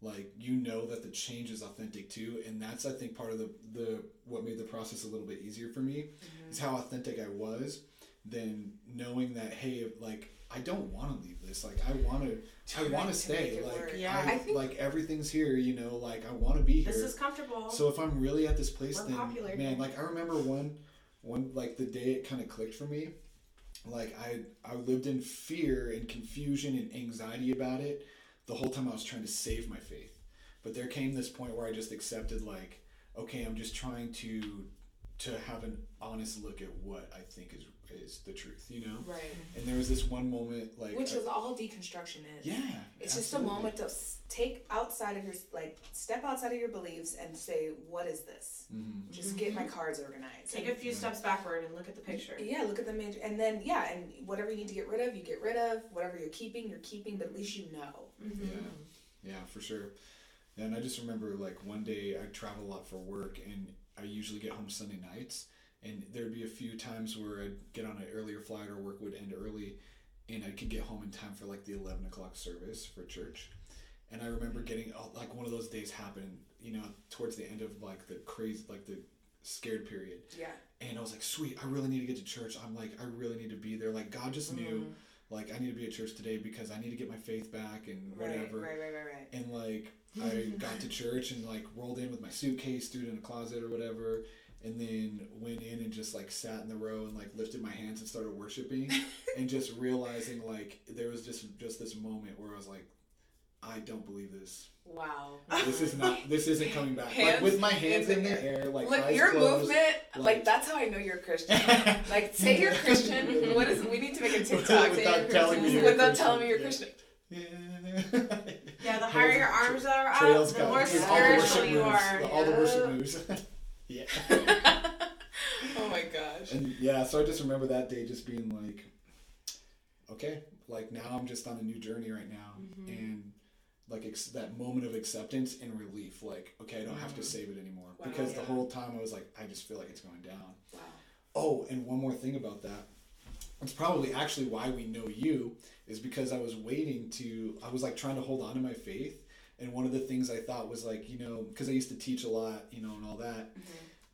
Like you know that the change is authentic too, and that's I think part of the the what made the process a little bit easier for me is mm-hmm. how authentic I was. Then knowing that hey, like I don't want to leave this. Like I want to, I want to to stay. Like. Yeah. I, I think- like everything's here. You know, like I want to be here. This is comfortable. So if I'm really at this place, We're then popular man, like I remember one, one like the day it kind of clicked for me. Like I, I lived in fear and confusion and anxiety about it the whole time I was trying to save my faith. But there came this point where I just accepted, like, okay, I'm just trying to, to have an honest look at what I think is is the truth, you know. Right. And there was this one moment, like Which is all deconstruction is. yeah, It's just a moment to take outside of your like step outside of your beliefs and say, what is this? Mhm. Just get my cards organized. Take And- a few steps backward and look at the picture. Yeah, look at the major, and then yeah, and whatever you need to get rid of, you get rid of. Whatever you're keeping, you're keeping. But at least you know. Mm-hmm. Yeah, yeah, for sure. And I just remember like one day I travel a lot for work, and I usually get home Sunday nights, and there'd be a few times where I'd get on an earlier flight or work would end early, and I could get home in time for like the eleven o'clock service for church. And I remember getting oh, like one of those days happened, you know, towards the end of like the crazy, like the scared period. Yeah. And I was like, sweet, I really need to get to church. I'm like, I really need to be there. Like God just knew, mm-hmm. like I need to be at church today because I need to get my faith back and whatever Right. Right. Right. Right. Right. and like I got to church and like rolled in with my suitcase, threw it in a closet or whatever, and then went in and just like sat in the row and like lifted my hands and started worshiping, and just realizing like there was just just this moment where I was like, I don't believe this. Wow. This is not. This isn't coming back. like with my hands hands in in the air, like Look, eyes your closed, movement, like, like- that's how I know you're a Christian. like, say you're Christian. What is? We need to make a TikTok. Say Without you're telling me you're Without Christian, telling me you're yeah. Christian. Yeah. Yeah, the higher your arms are up, Trails the got- more with all the worship spiritual you moves, are. the- All the worship Yeah. moves. Yeah. oh my gosh. And yeah, so I just remember that day just being like, okay, like now I'm just on a new journey right now, mm-hmm. and like ex- that moment of acceptance and relief, like okay, I don't have to mm. save it anymore Wow, because the whole time I was like, I just feel like it's going down. Wow. Oh, and one more thing about that. It's probably actually why we know you is because I was waiting to I was like trying to hold on to my faith and one of the things I thought was like, you know, because I used to teach a lot, you know, and all that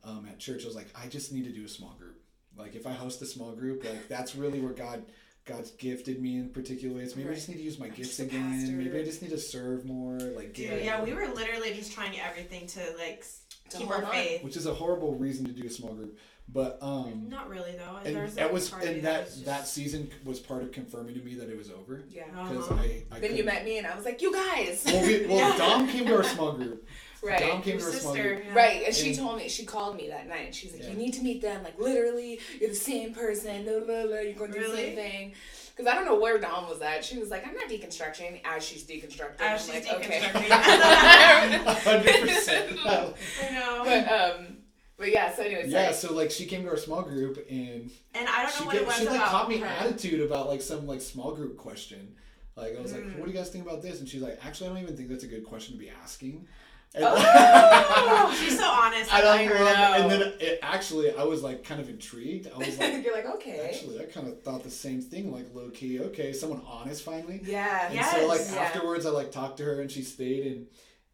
um, at church, I was like, I just need to do a small group. Like if I host a small group, like that's really where God God's gifted me in particular ways. Maybe I just need to use my I'm gifts again. pastor. Maybe I just need to serve more. Like Dude, give- yeah, we were literally just trying everything to like To keep hold our on. faith. which is a horrible reason to do a small group. But um Not really though. and There's, that was and you that was that season was part of confirming to me that it was over Yeah. because Uh-huh. I, I Then you couldn't- met me, and I was like, you guys. well, we, well Yeah. Dom came to our small group. right. Dom came Your to our small group. yeah. Right, and she told me, she called me that night. and She's like, Yeah. you need to meet them. Like, literally, you're the same person. Blah, blah, blah, you're going to do the same thing. Because I don't know where Dom was at. She was like, I'm not deconstructing as she's deconstructing. As I'm she's like, okay. deconstructing. hundred percent. I know. but, um, but yeah, so anyways. Yeah, like, so like she came to our small group and and I don't know what get, it was she like about caught me her. attitude about like some like small group question. Like I was like, Mm. "What do you guys think about this?" And she's like, "Actually, I don't even think that's a good question to be asking." And, Oh. She's so honest. I I don't like her. know. And then it, actually, I was like kind of intrigued. I was like, you're like, okay. actually, I kind of thought the same thing. Like low key, okay, someone honest finally. yeah. And so like Yeah. afterwards, I like talked to her and she stayed and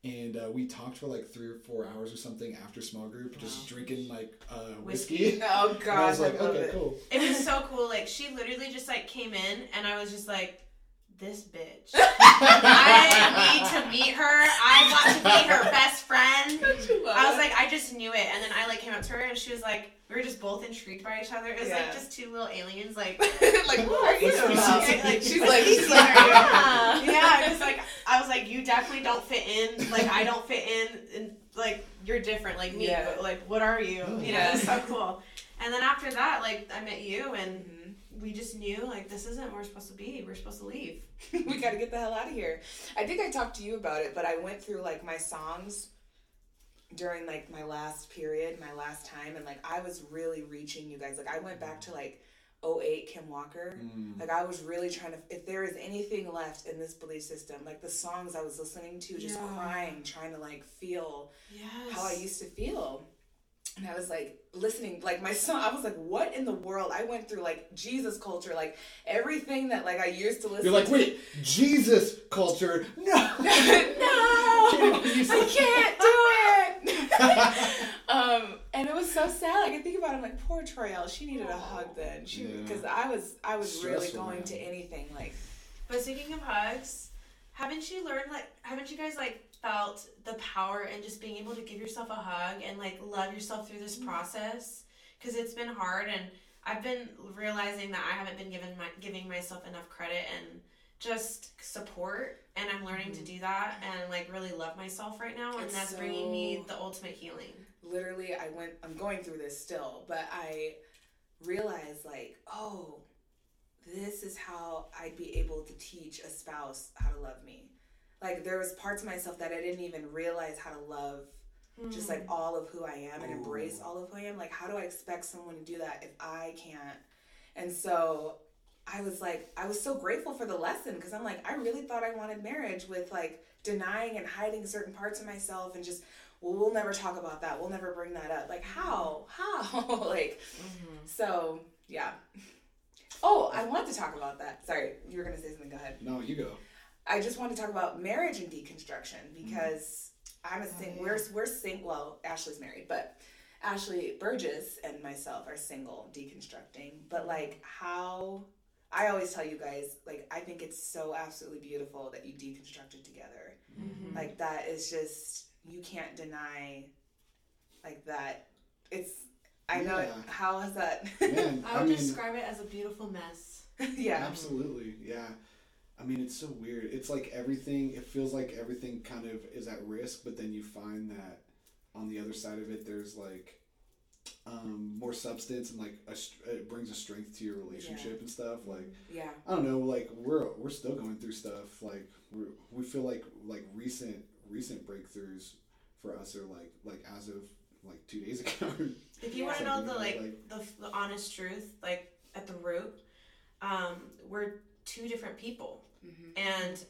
and uh, we talked for like three or four hours or something after small group, just drinking like uh, whiskey. Whiskey. Oh, And I was like, I love okay, it. cool. It was so cool. Like she literally just like came in, and I was just like, "This bitch." I need to meet her. I want to be her best friend. I was like, I just knew it, and then I like came up to her, and she was like, we were just both intrigued by each other. It was Yeah. like just two little aliens, like. like, who are you? Let's be about? serious. Like, She's like, she's who are yeah, yeah. Because like I was like, you definitely don't fit in. Like I don't fit in, and like you're different, like me. Yeah. But like, what are you? You know, Yeah. it's so cool. And then after that, like I met you, and Mhm. We just knew like this isn't where we're supposed to be. We're supposed to leave. we got to get the hell out of here. I think I talked to you about it, but I went through like my songs during like my last period, my last time, and like I was really reaching you guys. Like I went back to like 08 Kim Walker. Mm. Like I was really trying to if there is anything left in this belief system, like the songs I was listening to, just Yeah. crying, trying to like feel Yes. how I used to feel. And I was like listening, like my song. I was like, "What in the world?" I went through like Jesus culture, like everything that like I used to listen. You're like, to. wait, Jesus culture? No. no, Can't even use I can't do it. um, and it was so sad. Like I think about it, I'm like, poor Troyelle. She needed a hug then. She Yeah. because I was I was really going man. to anything like. But speaking of hugs, haven't you learned like haven't you guys like felt the power and just being able to give yourself a hug and like love yourself through this mm-hmm. process? Because it's been hard and I've been realizing that I haven't been given my giving myself enough credit and just support and I'm learning to mm-hmm. do that and like really love myself right now and It's that's bringing me the ultimate healing. literally I went I'm going through this still, but I realize like, oh, this is how I'd be able to teach a spouse how to love me. Like there was parts of myself that I didn't even realize how to love just like hmm. all of who I am and oh. embrace all of who I am. Like how do I expect someone to do that if I can't? And so I was like, I was so grateful for the lesson because I'm like, I really thought I wanted marriage with like denying and hiding certain parts of myself and just, well, we'll never talk about that. We'll never bring that up. Like, how? Hmm. How? like, mm-hmm. so yeah. Oh, I want to talk about that. Sorry, you were going to say something. Go ahead. No, you go. I just want to talk about marriage and deconstruction mm-hmm. because I'm a sing. We're we're sing. Well, Ashley's married, but Ashley Burgess and myself are single, deconstructing. But mm-hmm. like how I always tell you guys, like I think it's so absolutely beautiful that you deconstructed together. Mm-hmm. Like that is just you can't deny, like that. It's I know it, Yeah. how is that? Man, I I would mean, describe it as a beautiful mess. yeah. Absolutely, yeah. I mean, it's so weird. It's like everything. It feels like everything kind of is at risk, but then you find that on the other side of it, there's like um, more substance and like a, it brings a strength to your relationship and stuff. Like Yeah. I don't know, like we're we're still going through stuff. Like we we feel like like recent recent breakthroughs for us are like like as of like two days ago. If you want to know the Something like, the, the honest truth, like at the root, um, we're two different people, Mhm. and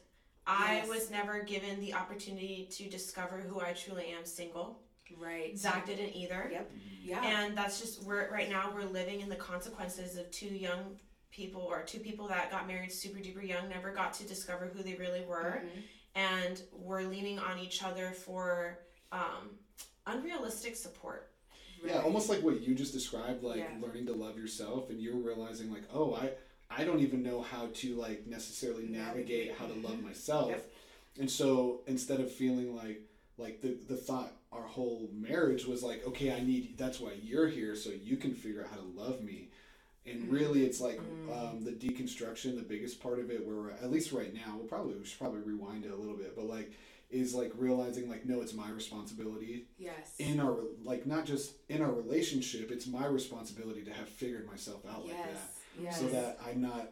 I Yes. was never given the opportunity to discover who I truly am single. Right. Zack didn't either, Yep. Yeah. and that's just we're right now we're living in the consequences of two young people or two people that got married super duper young, never got to discover who they really were, Mhm. and we're leaning on each other for um, unrealistic support. Yeah, almost like what you just described, like Yeah. learning to love yourself, and you're realizing like, oh, I I don't even know how to like necessarily navigate how to love mm-hmm. myself, Yep. and so instead of feeling like like the the thought our whole marriage was like, okay, I need that's why you're here, so you can figure out how to love me. And mm-hmm. really, it's like mm-hmm. um, the deconstruction. The biggest part of it, where we're, at least right now, we'll probably we should probably rewind it a little bit, but like, is like realizing like, no, it's my responsibility Yes. in our like not just in our relationship it's my responsibility to have figured myself out like that Yes. so that i'm not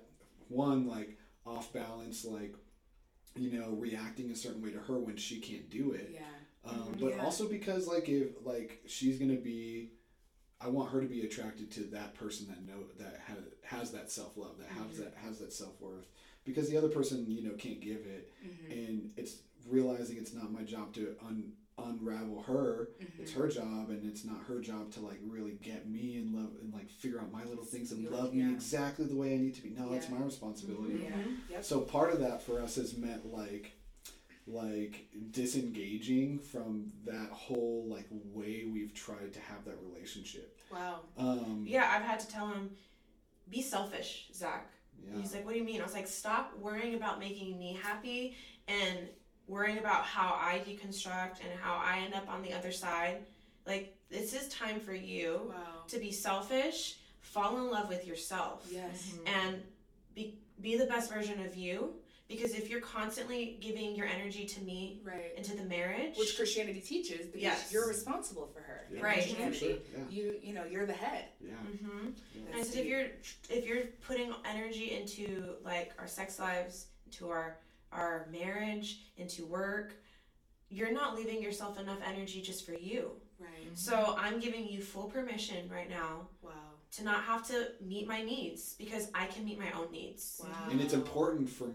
one like off balance like you know reacting a certain way to her when she can't do it Yeah. um, but Yeah. also because like if like she's gonna be i want her to be attracted to that person that know that has, has that self-love that has that has that self-worth because the other person you know can't give it Mm-hmm. and it's realizing it's not my job to un- unravel her Mm-hmm. it's her job and it's not her job to like really get me and love and like figure out my little things and love yeah. me exactly the way I need to be. No, it's Yeah. my responsibility. Yeah. Yep. So part of that for us has meant like like disengaging from that whole like way we've tried to have that relationship. Wow. Um Yeah, I've had to tell him, be selfish, Zack. yeah. He's like, what do you mean? I was like, stop worrying about making me happy and worrying about how I deconstruct and how I end up on the other side. Like, this is time for you Wow. to be selfish, fall in love with yourself, Yes. and be, be the best version of you. Because if you're constantly giving your energy to me Right. to the marriage, Which Christianity teaches because Yes. you're responsible for her. Yeah, Right. sure, Christianity. Yeah. You you know you're the head. Yeah. hmm yeah. And I said, if you're if you're putting energy into like our sex lives, into our our marriage, into work, you're not leaving yourself enough energy just for you. Right. So I'm giving you full permission right now Wow. to not have to meet my needs because I can meet my own needs. Wow. And it's important for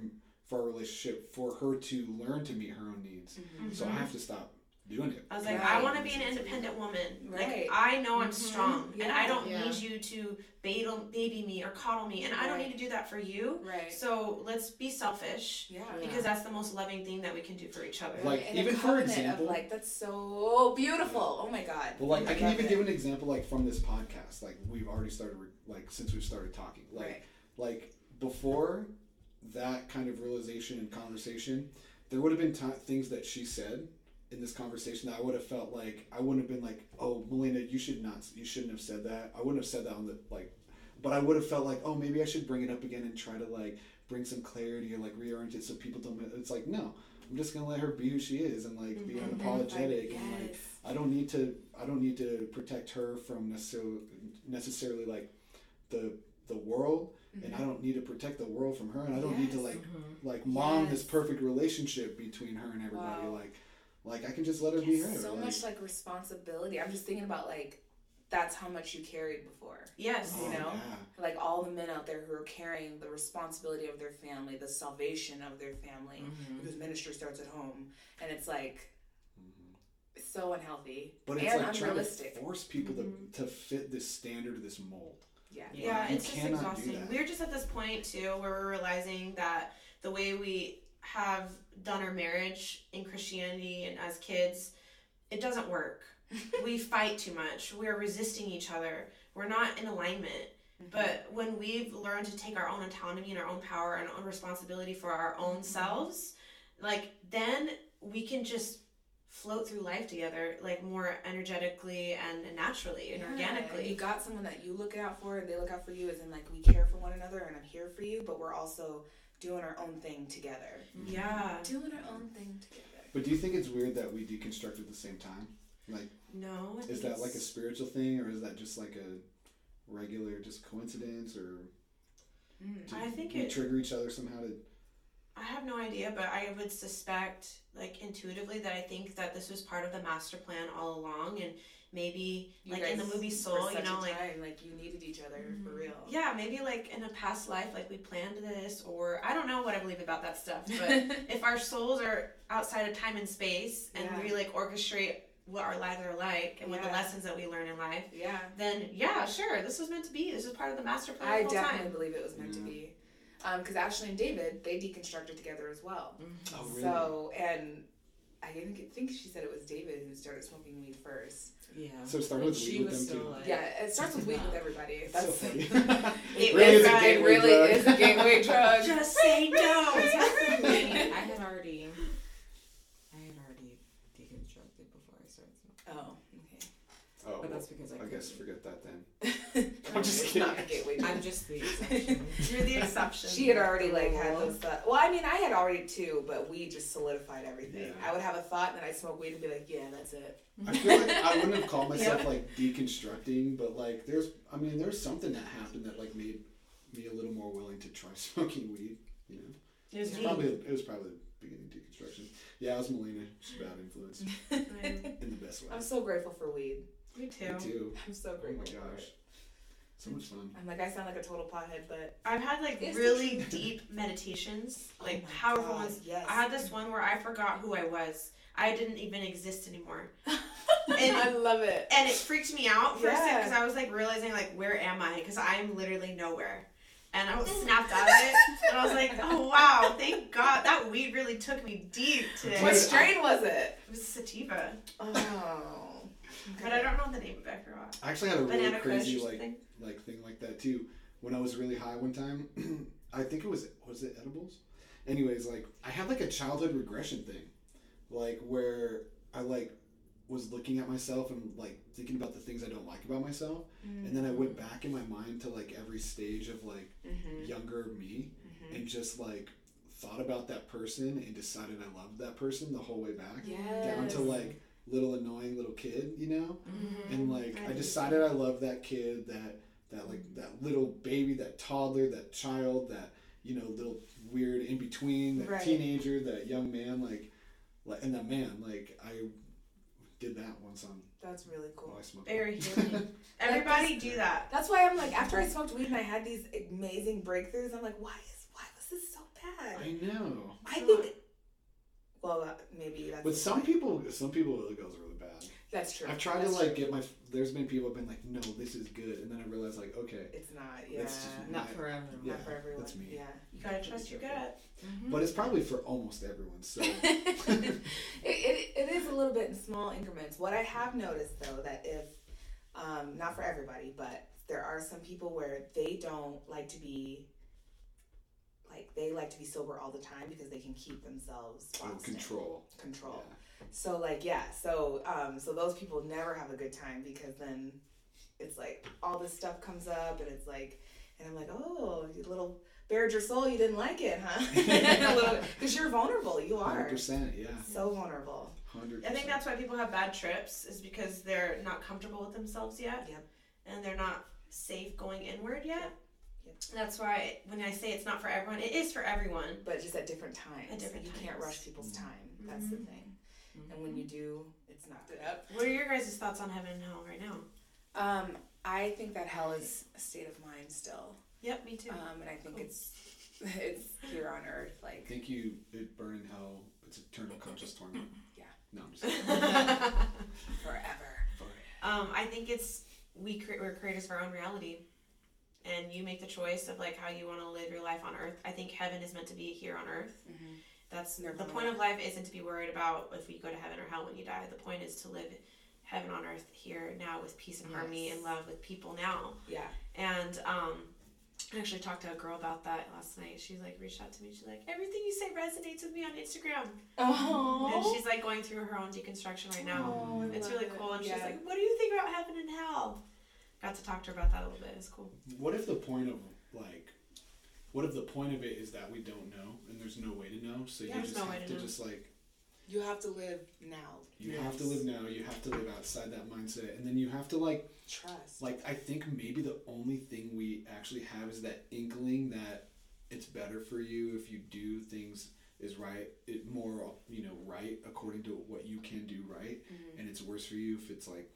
for our relationship for her to learn to meet her own needs. Mhm. So I have to stop doing it. I was like, Right. I want to be an independent woman. Right. Like I know I'm Mhm. strong, and I Yeah. don't Yeah. need you to baby, baby me or coddle me, and I don't Right. need to do that for you. Right. So let's be selfish. Yeah. because that's the most loving thing that we can do for each other. Like, And a even for covenant example- of like that's so beautiful. Oh my god. Well, like I can love even it. give an example like from this podcast. Like we've already started re- like since we've started talking. Like Right. like before that kind of realization and conversation, there would have been ti things that she said in this conversation that I would have felt like I wouldn't have been like, oh, Milena, you should not, you shouldn't have said that. I wouldn't have said that on the like, but I would have felt like, oh, maybe I should bring it up again and try to like bring some clarity or like reorient it so people don't. It's like no. I'm just gonna let her be who she is and like be Mhm. unapologetic and like I don't need to I don't need to protect her from necessarily necessarily like the the world, and I don't need to protect the world from her, and I don't need to Mm-hmm. Like like mom this perfect relationship between her and everybody. Wow. Like like I can just let her be her. so like, much like responsibility. I'm just thinking about like that's how much you carried before. Yes. you oh, know? yeah. Like all the men out there who are carrying the responsibility of their family, the salvation of their family, Mhm. because ministry starts at home, and it's like Mhm. so unhealthy But it's and like trying to force people Mhm. to to fit this standard, this mold. yeah. Yeah, You it's just exhausting. We're just at this point too where we're realizing that the way we have done our marriage in Christianity and as kids, it doesn't work. we fight too much. We're resisting each other. We're not in alignment. Mm-hmm. But when we've learned to take our own autonomy and our own power and our own responsibility for our own mm-hmm. selves, like then we can just float through life together like more energetically and naturally and Yeah, organically. you got someone that you look out for and they look out for you, as in like we care for one another and I'm here for you, but we're also doing our own thing together. yeah. Doing our own thing together. But do you think it's weird that we deconstruct at the same time? Like, No. I is think that like a spiritual thing, or is that just like a regular just coincidence, or Mm. I think we it- trigger each other somehow to? I have no idea, but I would suspect, like intuitively, that I think that this was part of the master plan all along, and maybe You like in the movie Soul, you such know, a like time, like you needed each other for mm-hmm. real. yeah, maybe like in a past life, like we planned this, or I don't know what I believe about that stuff, but if our souls are outside of time and space, and Yeah. we like orchestrate what our lives are like and what the lessons that we learn in life, yeah. then yeah, sure, this was meant to be. This is part of the master plan I the whole definitely time. believe it was meant to be. Because um, Ashley and David, they deconstructed together as well. Mm-hmm. Oh, really? So, and I think, think she said it was David who started smoking weed first. Yeah. So it started with she weed with them still too. like, Yeah, it starts with weed with everybody. It's so That's funny. It really is is a. It gateway really drug. is a gateway drug. Just say no. I had already, I had already deconstructed before I started smoking. oh, okay. Oh, But that's because I. I guess couldn't. forget that then. I'm just it's kidding. not a gateway. I'm just the exception. You're the exception. She had already like had those thoughts. Well, I mean, I had already too, but we just solidified everything. Yeah. I would have a thought, and then I'd smoke weed and be like, "Yeah, that's it." I feel like I wouldn't have called myself like deconstructing, but like there's, I mean, there's something that happened that like made me a little more willing to try smoking weed. You know, It was it's deep. probably it was probably the beginning of deconstruction. Yeah, it was Milena. She's a bad influence in the best way. I'm so grateful for weed. Me too. Me too. too. I'm so grateful. Oh my grateful for gosh, it. So much fun. I'm like, I sound like a total pothead, but I've had like It's really deep meditations, Oh like my powerful God, ones. Yes. I had this one where I forgot who I was. I didn't even exist anymore. and I love it. and it freaked me out for a second because I was like realizing like where am I? Because I'm literally nowhere. And I was mm. snapped out of it, and I was like, "Oh wow! Thank God that weed really took me deep today." What strain was it? It was sativa, Oh. But I don't know the name of it. I forgot. I actually had a really crazy Kush or like something. like thing like that too. When I was really high one time, I think it was was it edibles. Anyways, like I had like a childhood regression thing, like where I like was looking at myself and like thinking about the things I don't like about myself, and then I went back in my mind to like every stage of like Mm-hmm. younger me, Mm-hmm. and just like thought about that person and decided I loved that person the whole way back Yes. down to like little annoying little kid, you know Mm-hmm. and like I I decided I love that kid, that that like that little baby, that toddler, that child, that you know little weird in between, that Right. teenager, that young man, like like and that man, like I did that once on That's really cool. while I smoked. Very healing. Everybody do that. That's why I'm like, after I smoked weed and I had these amazing breakthroughs, I'm like, why is why was this so bad? I know, I think. Well, uh, maybe that's. but some point. people, some people it goes really bad. That's true. I've tried That's to like true. get my. There's been people who've been like, no, this is good, and then I realized like, okay, It's not. Yeah. It's Not for everyone. Yeah, not for everyone. that's me. Yeah. You gotta trust your gut. Mhm. but it's probably for almost everyone. So it, it, it is a little bit in small increments. What I have noticed though that if um, not for everybody, but there are some people where they don't like to be like they like to be sober all the time because they can keep themselves boxed in. control. control. Yeah. So like yeah, so um, so those people never have a good time because then it's like all this stuff comes up and it's like and I'm like oh you little bared your soul you didn't like it huh because you're vulnerable you are Hundred percent. Yeah. so vulnerable Hundred. I think that's why people have bad trips is because they're not comfortable with themselves yet. Yep. And they're not safe going inward yet. Yep. That's why when I say it's not for everyone, it is for everyone. but just at different times. At different you can't rush people's time. That's the thing. And when you do, it's not good up. What are your guys' thoughts on heaven and hell right now? Um, I think that hell is a state of mind still. Yep, me too. Um, and I think Cool. it's it's here on earth. Like I Like think you it burn in hell. It's eternal conscious torment. Yeah. No, I'm just kidding. forever. Um, I think it's we cre- we're creators of our own reality, and you make the choice of like how you want to live your life on Earth. I think heaven is meant to be here on Earth. Mm-hmm. That's Never the point of life. Isn't to be worried about if we go to heaven or hell when you die. The point is to live heaven on Earth here now with peace and harmony and love with people now. Yeah. And um, I actually talked to a girl about that last night. She like reached out to me. She's like, everything you say resonates with me on Instagram. Oh. And she's like going through her own deconstruction right now. Oh, It's really it. cool. And she's like, what do you think about heaven and hell? Got to talk to her about that a little bit. It's cool. What if the point of like, what if the point of it is that we don't know and there's no way to know? So Yeah, you just no way have to to know. just like you have to live now. you have to live now. You have to live outside that mindset, and then you have to like Trust. like I think maybe the only thing we actually have is that inkling that it's better for you if you do things is right it more you know right according to what you can do right Mhm. and it's worse for you if it's like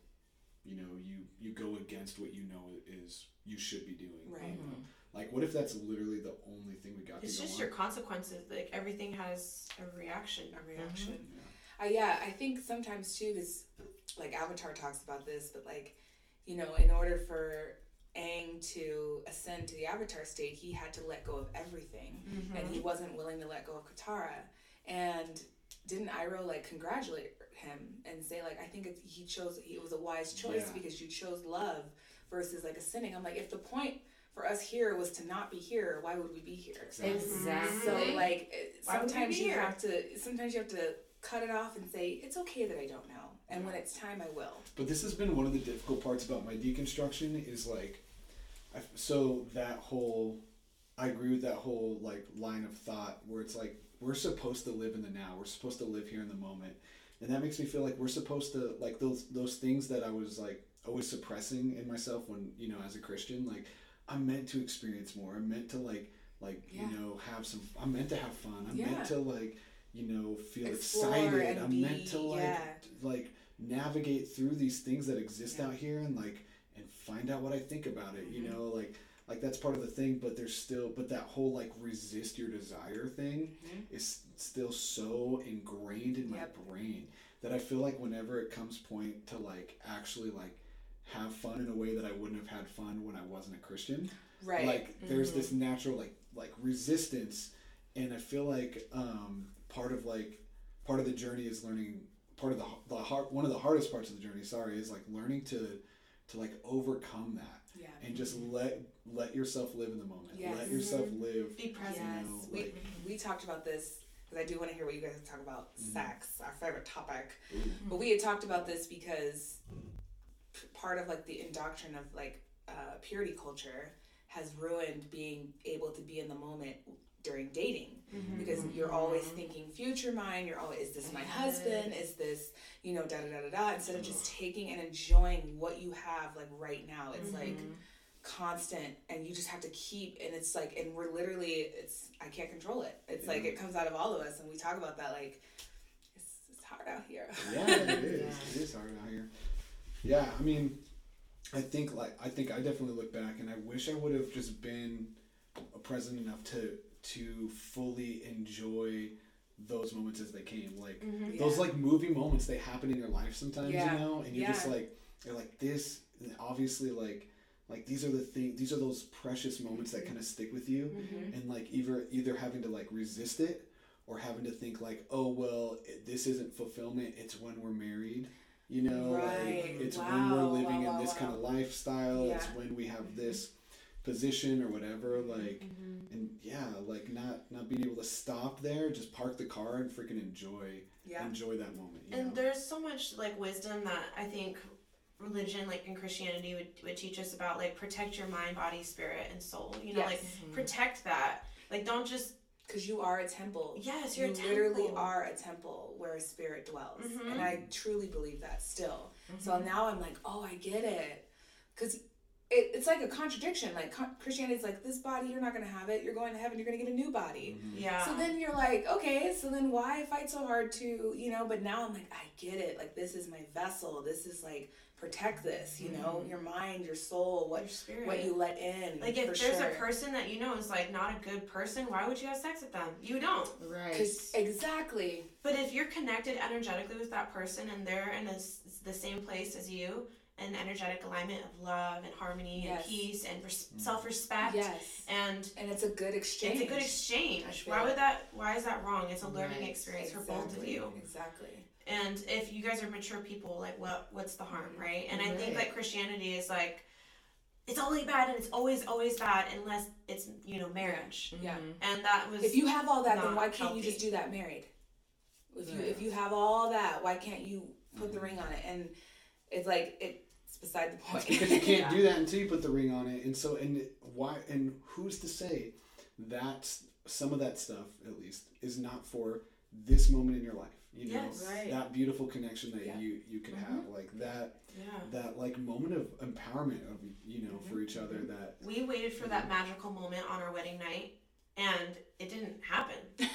you know you you go against what you know is you should be doing Right. you know? like what if that's literally the only thing we got It's to go just on? your consequences. Like everything has a reaction. a mm-hmm. reaction. Yeah. Uh, yeah, I think sometimes too, because like Avatar talks about this, but like, you know, in order for Aang to ascend to the Avatar state, he had to let go of everything, mm-hmm. and he wasn't willing to let go of Katara. And didn't Iroh like congratulate him and say like, I think it's, he chose it was a wise choice Yeah. because you chose love versus like a sinning. I'm like, if the point for us here was to not be here, why would we be here? Exactly. Exactly. So like eh, Why sometimes you here? have to sometimes you have to cut it off and say it's okay that I don't know, and when it's time I will. But this has been one of the difficult parts about my deconstruction is like, I, so that whole, I agree with that whole like line of thought where it's like we're supposed to live in the now. We're supposed to live here in the moment, and that makes me feel like we're supposed to like those those things that I was like always suppressing in myself when you know as a Christian like I'm meant to experience more. I'm meant to like like Yeah. you know have some. I'm meant to have fun. I'm Yeah. meant to like you know feel Explore excited. I'm be- meant to like yeah. like navigate through these things that exist out here and like and find out what I think about it. You Mhm. know, like like that's part of the thing. But there's still but that whole like resist your desire thing Mhm. is still so ingrained in my Yep. brain that I feel like whenever it comes point to like actually like have fun in a way that I wouldn't have had fun when I wasn't a Christian Right. like there's this natural like like resistance and i feel like um part of like part of the journey is learning part of the the hard one of the hardest parts of the journey sorry is like learning to to like overcome that yeah. and just let let yourself live in the moment Yes. let yourself live Be present. Yes. know, we like- we talked about this because I do want to hear what you guys talk about Mhm. sex, our favorite topic. Ooh. But we had talked about this because p- part of like the indoctrination of like uh, purity culture has ruined being able to be in the moment during dating Mm-hmm. because you're always thinking future mind you're always is this my husband is this you know da da da da da instead of just taking and enjoying what you have like right now it's like constant and you just have to keep and it's like and we're literally it's i can't control it. It's like it comes out of all of us and we talk about that like it's, it's hard out here. Yeah it is. It is hard out here. Yeah i mean i think like i think i definitely look back and i wish i would have just been present enough to to fully enjoy those moments as they came. Like Mm-hmm. those Yeah. like movie moments they happen in your life sometimes Yeah. you know? And you're just like you're like this obviously like like these are the things these are those precious moments that kind of stick with you Mhm. and like either either having to like resist it or having to think like oh well it, this isn't fulfillment it's when we're married you know Right. like it's when we're living wow, in this wow, kind of lifestyle yeah. it's when we have this position or whatever like Mm-hmm. and yeah like not not being able to stop there just park the car and freaking enjoy yeah enjoy that moment you And know? there's so much like wisdom that I think religion, like in Christianity, would, would teach us about like protect your mind, body, spirit, and soul. You know, Yes. like protect that. Like don't just because you are a temple yes, you're you a temple. literally are a temple where a spirit dwells Mhm. and i truly believe that still so now i'm like oh i get it because it, it's like a contradiction. Like con- Christianity's like this body, you're not gonna have it. You're going to heaven. You're gonna get a new body. Mm-hmm. Yeah. So then you're like, okay, so then why fight so hard to, you know? But now I'm like, I get it. Like this is my vessel. This is like protect this. You know, mm-hmm. your mind, your soul, what Your what spirit. what you let in. like if there's sure. a person that you know is like not a good person, why would you have sex with them? You don't. Right. exactly. But if you're connected energetically with that person and they're in a s the same place as you, an energetic alignment of love and harmony Yes. and peace and res- mm. self-respect, Yes. and And it's a good exchange. it's a good exchange. Why would that? Why is that wrong? It's a learning Right. experience for both of you. Exactly. And if you guys are mature people, like what what's the harm, mm-hmm. right? And I think Right. that Christianity is like it's only bad and it's always always bad unless it's you know marriage. Yeah. Mhm. And that was If you have all that, then why can't you just do that married? If you Right. if you have all that, why can't you put the mm-hmm. ring on it? And it's like it's beside the It's point. because you can't Yeah. do that until you put the ring on it, and so and why and who's to say that some of that stuff at least is not for this moment in your life? You know, Yes. Right. that beautiful connection that Yeah. you you could have, mm-hmm. like that yeah. that like moment of empowerment of you know for each mm-hmm. other. Mm-hmm. That We waited for that magical moment on our wedding night and it didn't happen.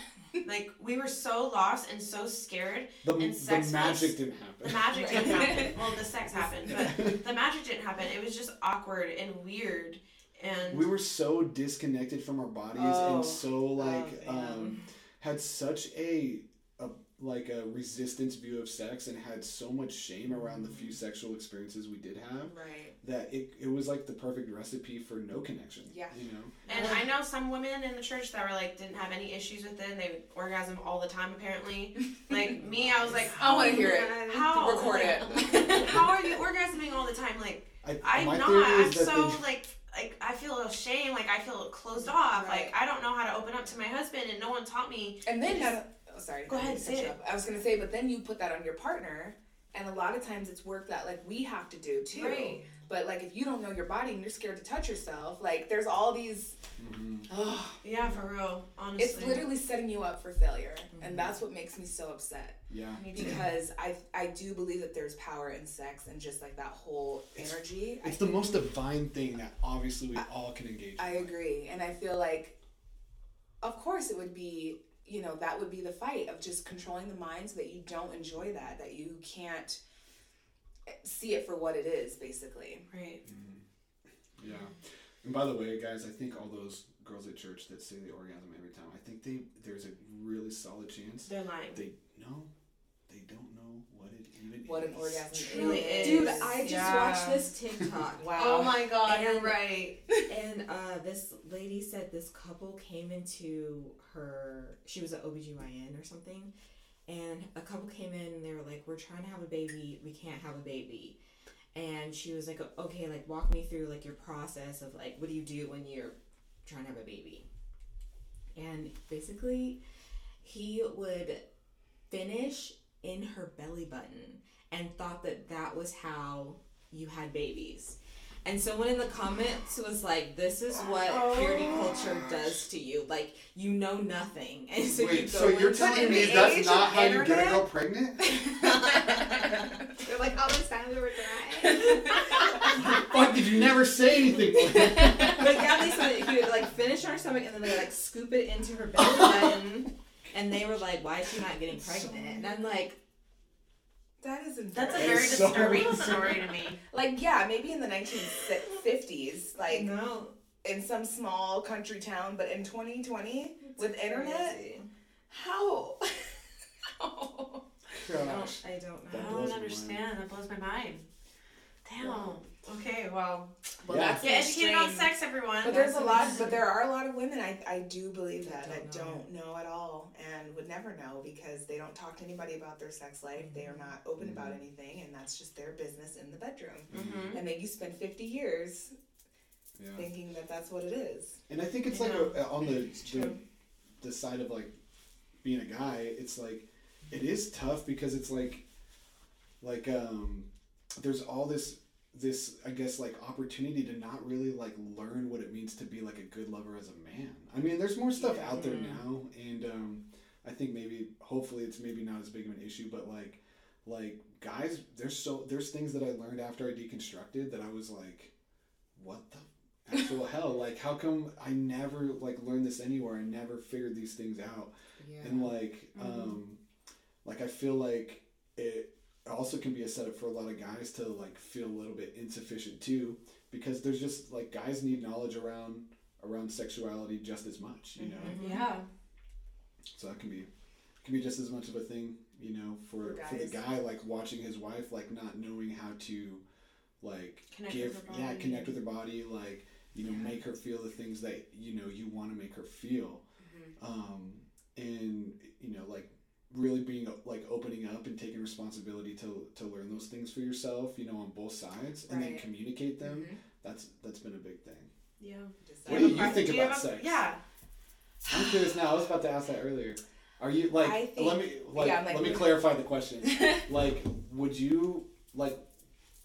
like we were so lost and so scared. the, And the sex magic was- didn't happen. The magic didn't happen. Well, the sex happened, but the magic didn't happen. It was just awkward and weird. And we were so disconnected from our bodies Oh. and so like Oh, um had such a, a like a resistance view of sex and had so much shame around the few mm-hmm. sexual experiences we did have right. that it, it was like the perfect recipe for no connection Yeah. you know And I know some women in the church that were like didn't have any issues with it. and They would orgasm all the time apparently. Like me, I was like, I wanna oh, hear it. How Record like, it. How are you orgasming all the time? Like I, I'm not. I'm so they, like like I feel ashamed. Like I feel closed off. Right. Like I don't know how to open up to my husband, and no one taught me. And then, It not, oh, sorry. Go ahead, didn't say it. I was gonna say, but then you put that on your partner, and a lot of times it's work that like we have to do too. Right. But like if you don't know your body and you're scared to touch yourself, like there's all these. Mhm. Oh, Yeah, for real. Honestly, it's literally setting you up for failure, Mm-hmm. and that's what makes me so upset. yeah Because I I do believe that there's power in sex and just like that whole energy. I it's the most divine thing that obviously we all can engage I in. agree. And I feel like, of course, it would be, you know, that would be the fight of just controlling the mind so that you don't enjoy that, that you can't see it for what it is, basically. right. Mm-hmm. yeah and by the way guys i think all those girls at church that say they orgasm every time i think they there's a really solid chance They're lying. they no they don't know what it even What an is. orgasm Truly is. Dude. I just Yeah. watched this TikTok. Wow. Oh my God, you're right. And uh, this lady said this couple came into her, she was an OBGYN or something. And a couple came in and they were like, We're trying to have a baby. We can't have a baby. And she was like, Okay, like walk me through like your process of like, what do you do when you're trying to have a baby? And basically, he would finish in her belly button and thought that that was how you had babies. And someone in the comments was like, "This is what oh purity culture does to you. Like you know nothing." And so you go." So you're telling me the that's not of how you get a internet? girl pregnant? They're like, "All this time we were trying." Fuck, did you never say anything? but Gabby said that he would like finish on her stomach and then they like scoop it into her belly button. And they were like, "Why is she not getting pregnant?" And I'm like, That is That's a very so disturbing story to me. like yeah, maybe in the 1950s, like "No." in some small country town, but in 2020 with internet, Crazy. how? How? I don't, Gosh. I don't know. blows don't my understand. That blows my mind. Damn. Okay, well, Well, Yeah. that's get educated on sex, everyone. But there's a lot, amazing. but there are a lot of women I, I do believe that That that don't know. don't know at all and would never know because they don't talk to anybody about their sex life. They are not open about anything, and that's just their business in the bedroom. Mhm. And then you spend 50 years Yeah. thinking that that's what it is. And I think it's I like a, on the, the the side of like being a guy, it's like it is tough because it's like like um there's all this this I guess like opportunity to not really like learn what it means to be like a good lover as a man. I mean, there's more stuff Yeah. out there now and um I think maybe hopefully it's maybe not as big of an issue, but like like guys there's so there's things that I learned after I deconstructed that I was like what the actual hell? Like, how come I never like learned this anywhere? I never figured these things out. Yeah. And like, Mhm. um, like I feel like it also can be a setup for a lot of guys to like feel a little bit insufficient too, because there's just like guys need knowledge around around sexuality just as much, you know. Mhm. Yeah. So that can be can be just as much of a thing, you know, for For for, the guy like watching his wife like not knowing how to like Connect give with her yeah connect with her body like you know Yeah. make her feel the things that you know you want to make her feel Mhm. um and you know like really being like opening up and taking responsibility to to learn those things for yourself you know on both sides and then communicate them Mhm. that's that's been a big thing Yeah. Just What do you think Do about have a- sex? Yeah. i'm curious now i was about to ask that earlier are you like think- let me like, yeah, like, let me clarify the question like would you like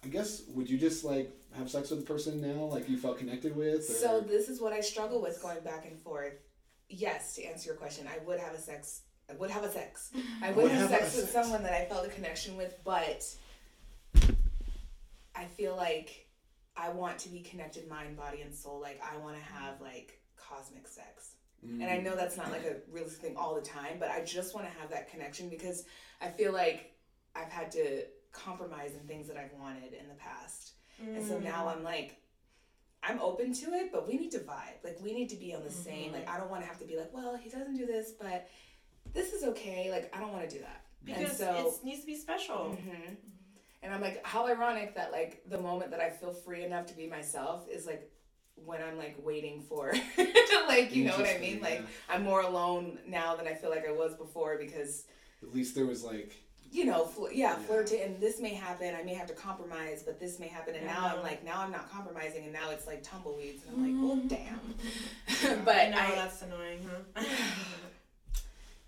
i guess would you just like have sex with a person now like you felt connected with or? So this is what I struggle with going back and forth. Yes, to answer your question, I would have a sex. I would have a sex. I would, Would have, have sex with sex. someone that I felt a connection with, but I feel like I want to be connected mind, body, and soul. Like I want to have like cosmic sex. Mm. And I know that's not like a realistic thing all the time, but I just want to have that connection because I feel like I've had to compromise in things that I've wanted in the past. And so now Mm. I'm like, I'm open to it, but we need to vibe. Like we need to be on the same. Like I don't want to have to be like, well, he doesn't do this, but this is okay. Like I don't want to do that. because so, it needs to be special. Mhm. and I'm like, how ironic that like the moment that I feel free enough to be myself is like when I'm like waiting for, like you know what I Interesting, mean? Like. I'm more alone now than I feel like I was before because at least there was like you know, fl- yeah, Yeah. flirting, and this may happen. I may have to compromise, but this may happen. And now I'm like, now I'm not compromising, and now it's like tumbleweeds, and I'm like, well, damn. I but know I, that's annoying, huh?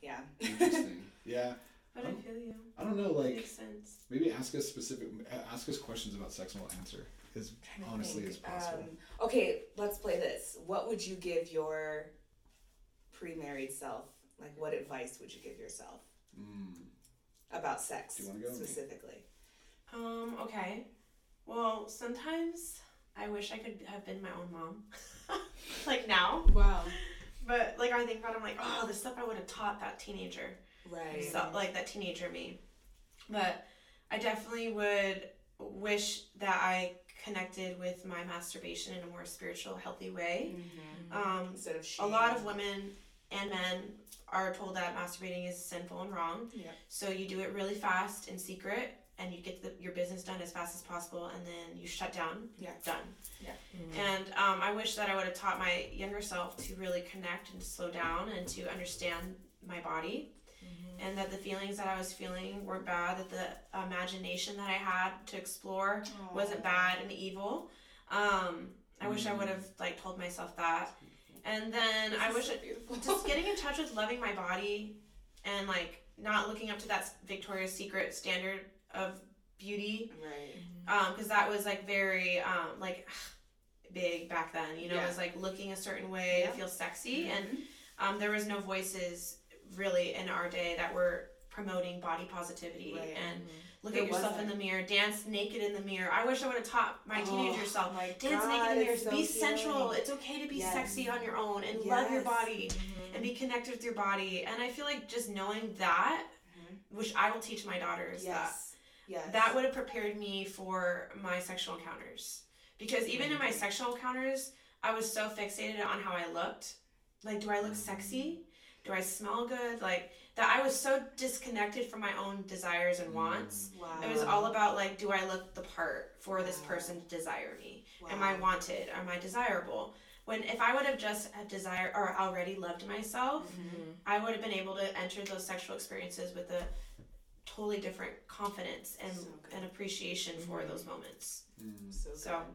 yeah, interesting yeah but I feel you. i don't know like Makes sense. maybe ask us specific ask us questions about sex and we'll answer as honestly think. as possible Um, okay, let's play this. What would you give your pre-married self? Like, what advice would you give yourself mm. about sex Do you wanna go? specifically? Um, okay. Well, sometimes I wish I could have been my own mom. like now. Wow. But like I think about it, I'm like, oh, the stuff I would have taught that teenager. Right. So, like that teenager me. But I definitely would wish that I connected with my masturbation in a more spiritual, healthy way. Mhm. Um, Instead of a lot of women and men are told that masturbating is sinful and wrong. Yeah. So you do it really fast in secret, and you get the, your business done as fast as possible, and then you shut down. Yeah. Done. Mhm. And um, I wish that I would have taught my younger self to really connect and slow down and to understand my body, Mhm. and that the feelings that I was feeling weren't bad. That the imagination that I had to explore wasn't bad and evil. Um, I wish I would have like told myself that. And then I wish it, beautiful. just getting in touch with loving my body and like not looking up to that Victoria's Secret standard of beauty right. because that was like very um, like big back then you know Yeah. it was like looking a certain way Yeah. to feel sexy and Mhm. um, there was no voices really in our day that were promoting body positivity Right. and look There at yourself in wasn't. the mirror dance naked in the mirror i wish i would have taught my teenager Oh, self my dance God, naked in the mirror so be sensual it's okay to be Yes. sexy on your own and love your Yes. body Mhm. and be connected with your body and i feel like just knowing that Mhm. which i will teach my daughters that Yes. That would have prepared me for my sexual encounters because even in my mm-hmm. sexual encounters i was so fixated on how i looked like do i look mm-hmm. sexy do i smell good like that i was so disconnected from my own desires and wants Wow. it was all about like do i look the part for this Wow. person to desire me wow. am i wanted am i desirable when if i would have just had desire or already loved myself Mhm. I would have been able to enter those sexual experiences with a totally different confidence and So good. an appreciation for Mhm. those moments. Mm. So, So.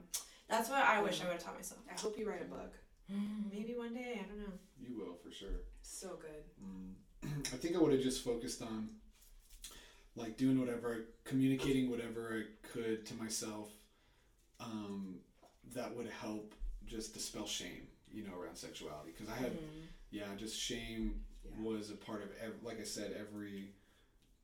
That's what I wish I would have taught myself. I hope you write a book. Mhm. Maybe one day, I don't know. you will for sure So good. Mm. I think I would have just focused on like doing whatever, communicating whatever I could to myself um, that would help just dispel shame, you know, around sexuality. Because I had, Mhm. yeah, just shame Yeah. was a part of, ev- like I said, every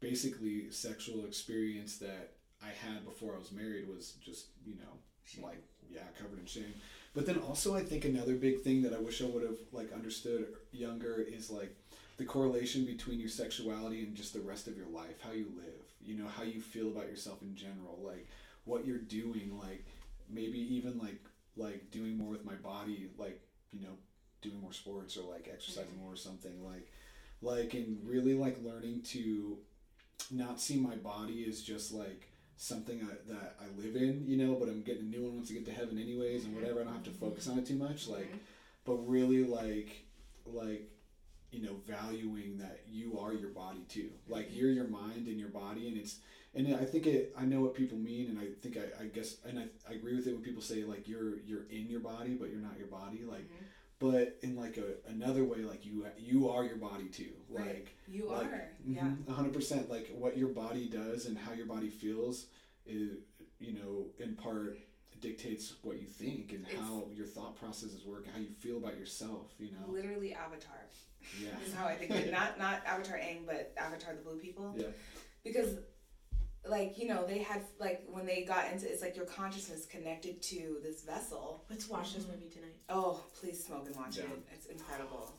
basically sexual experience that I had before I was married was just, you know, Shame. like yeah covered in shame but then also i think another big thing that i wish i would have like understood younger is like the correlation between your sexuality and just the rest of your life how you live you know how you feel about yourself in general like what you're doing like maybe even like like doing more with my body like you know doing more sports or like exercising mm-hmm. more or something like like and really like learning to not see my body as just like something I, that I live in, you know, but I'm getting a new one once I get to heaven anyways and mm-hmm. whatever. I don't have to focus on it too much, like, mm-hmm. but really like, like, you know, valuing that you are your body too. Like mm-hmm. you're your mind and your body, and it's and I think it. I know what people mean, and I think I, I guess, and I, I agree with it when people say like you're you're in your body, but you're not your body. Like, but in like a another way, like you you are your body too. Like. Right. You Like, are. Mm-hmm, yeah. A hundred percent. Like what your body does and how your body feels is, you know, in part dictates what you think and It's- how your thought processes work, how you feel about yourself. You know. Literally Avatar. Yeah. is how I think of it. Not not Avatar Aang, but Avatar the Blue People. Yeah. Because like, you know, they had like when they got into it's like your consciousness connected to this vessel. Let's watch this movie tonight. Oh, please smoke and watch Yeah. it. It's incredible.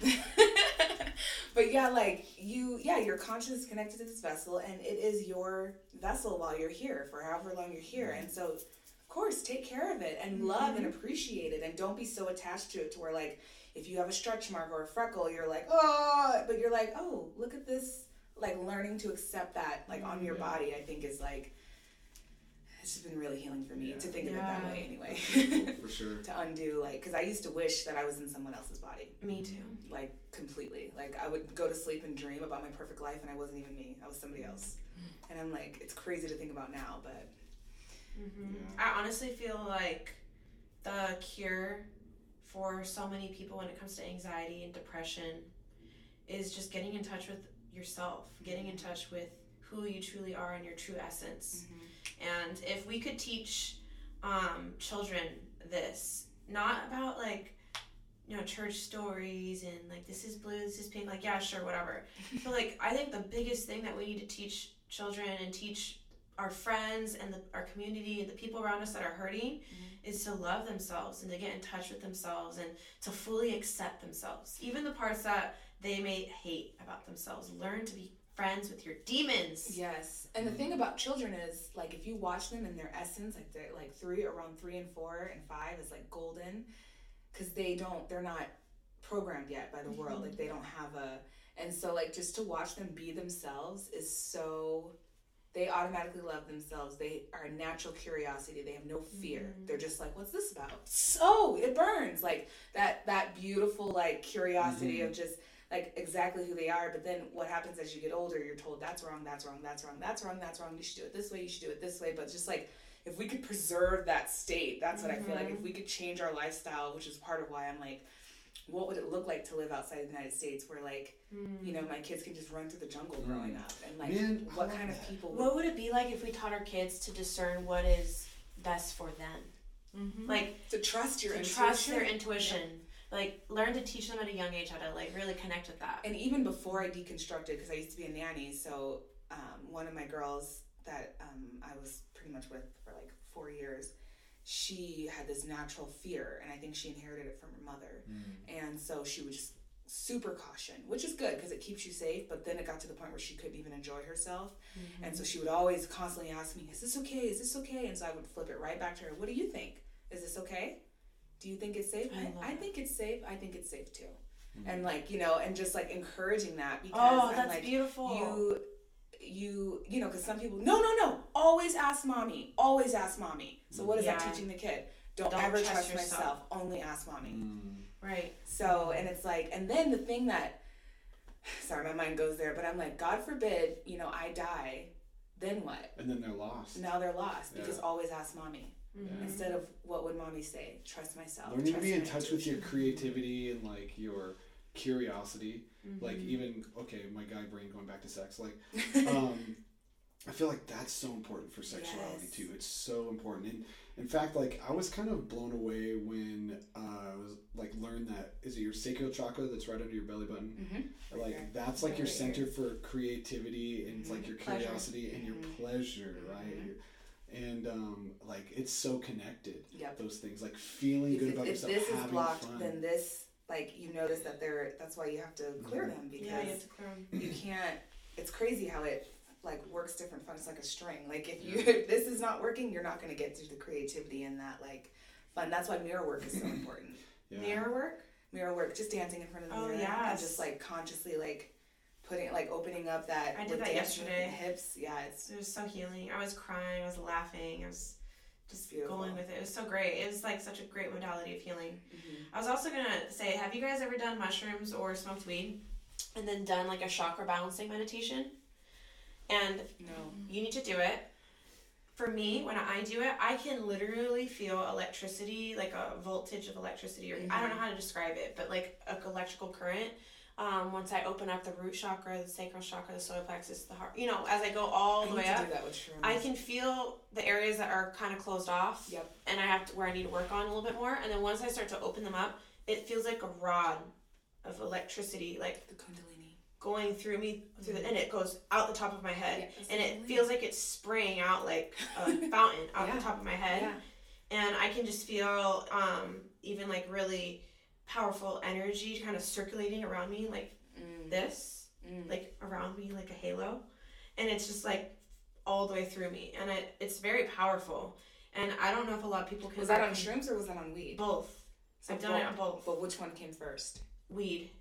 but yeah, like you yeah, your consciousness is connected to this vessel and it is your vessel while you're here for however long you're here. Mm-hmm. And so of course take care of it and love and mm-hmm. appreciate it and don't be so attached to it to where like if you have a stretch mark or a freckle, you're like, oh, but you're like, oh, look at this. Like learning to accept that, like on your Yeah. body, I think is like, it's just been really healing for me Yeah. to think of it that way anyway. For sure. to undo, like, because I used to wish that I was in someone else's body, Me too. Mm-hmm. like, completely. Like, I would go to sleep and dream about my perfect life, and I wasn't even me, I was somebody else. Mm-hmm. And I'm like, it's crazy to think about now, but hmm Yeah. I honestly feel like the cure for so many people when it comes to anxiety and depression is just getting in touch with yourself, getting in touch with who you truly are and your true essence. And if we could teach um, children this, not about like, you know, church stories and like this is blue, this is pink, like, yeah, sure, whatever. but like, I think the biggest thing that we need to teach children and teach our friends and the, our community and the people around us that are hurting is to love themselves and to get in touch with themselves and to fully accept themselves. Even the parts that they may hate about themselves. Learn to be friends with your demons. Yes, and the thing mm-hmm. about children is like if you watch them in their essence, like they're like three around three and four and five is like golden, because they don't they're not programmed yet by the mm-hmm. world. Like they don't have a, and so like just to watch them be themselves is so. They automatically love themselves. They are a natural curiosity. They have no fear. Mm-hmm. They're just like, "What's this about?" So it burns like that. That beautiful like curiosity of just like exactly who they are. But then what happens as you get older, you're told that's wrong, that's wrong, that's wrong, that's wrong, that's wrong. You should do it this way, you should do it this way. But just like if we could preserve that state, that's what I feel like. If mm-hmm. we could change our lifestyle, which is part of why I'm like, what would it look like to live outside the United States where like, you know, my kids can just run through the jungle mm-hmm. growing up and like Man, what love kind of people would What would it be like if we taught our kids to discern what is best for them? Mm-hmm. Like to trust your to intuition. trust their intuition. Like learn to teach them at a young age how to like really connect with that. and even before I deconstructed, because I used to be a nanny, so um, one of my girls that um, I was pretty much with for like four years, she had this natural fear, and I think she inherited it from her mother, and so she was just super caution, which is good because it keeps you safe. But then it got to the point where she couldn't even enjoy herself, and so she would always constantly ask me, "Is this okay? Is this okay?" And so I would flip it right back to her. What do you think? Is this okay? Do you think it's safe? I I, I think it's safe. I think it's safe too. Mm-hmm. And like you know, and just like encouraging that because Oh, I'm that's like beautiful. you, you, you know, because some people no, no, no, always ask mommy, always ask mommy. So what is that teaching the kid? Don't, Don't ever trust trust, yourself. myself. Only ask mommy. Mm. right. So, and it's like, and then the thing that, sorry, my mind goes there, but I'm like, God forbid, you know, I die, then what? And then they're lost. Now they're lost because always ask mommy Yeah. instead of what would mommy say? Trust myself. Learning to be in my touch with your creativity and like your curiosity. Like even okay, my guy brain going back to sex. Like um I feel like that's so important for sexuality Yes. too. It's so important. And in fact, like I was kind of blown away when uh, I was like learned that is it your sacral chakra that's right under your belly button? Mhm. Like here. that's like your Right here. center for creativity and it's like your Pleasure. curiosity and your Mhm. pleasure, right? Your- and um, like it's so connected. Yep. Those things, like feeling If, good about if yourself, this is having blocked, fun. then this like you notice that they're. That's why you have to clear Mhm. them because Yeah, you have to clear 'em. you can't. It's crazy how it like works different fun. It's like a string. Like if you if this is not working, you're not going to get to the creativity and that like fun. That's why mirror work is so important. yeah. Mirror work. mirror work, just dancing in front of the Oh, mirror and just like consciously like putting like opening up that I did with that the yesterday. hips. Yeah, it's It was so healing. I was crying. I was laughing. I was just Beautiful. going with it. It was so great. It was like such a great modality of healing. mhm. I was also gonna say, have you guys ever done mushrooms or smoked weed, and then done like a chakra balancing meditation? And no. you need to do it. For me, when I do it, I can literally feel electricity, like a voltage of electricity, or I don't know how to describe it, but like a electrical current. Um, once I open up the root chakra, the sacral chakra, the solar plexus, the heart, you know, as I go all I the way up. I can feel the areas that are kind of closed off, Yep. and I have to where I need to work on a little bit more. And then once I start to open them up, it feels like a rod of electricity, like the kundalini. going through me through the, and it goes out the top of my head, Yeah, and it feels like it's spraying out like a fountain out Yeah. the top of my head, Yeah. and I can just feel um, even like really powerful energy kind of circulating around me like Mm. this Mm. like around me like a halo and it's just like all the way through me and it, it's very powerful and i don't know if a lot of people can Was that on shrooms or was that on weed? both So i've done it on both But which one came first? weed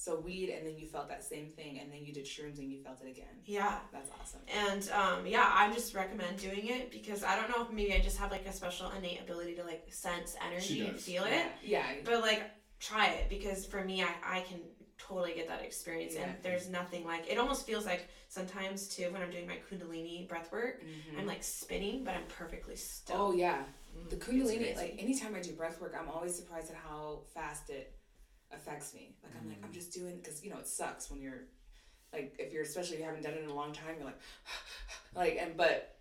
So weed, and then you felt that same thing, and then you did shrooms, and you felt it again. yeah That's awesome. and um, yeah i just recommend doing it because i don't know if maybe i just have like a special innate ability to like sense energy and does. feel it Yeah. Yeah. but like try it because for me i, I can totally get that experience Yeah. and there's nothing like it almost feels like sometimes too when i'm doing my kundalini breath work Mhm. i'm like spinning but i'm perfectly still Oh yeah. The kundalini, like anytime I do breath work, I'm always surprised at how fast it affects me. Like I'm like I'm just doing because you know it sucks when you're like if you're especially if you haven't done it in a long time you're like like and but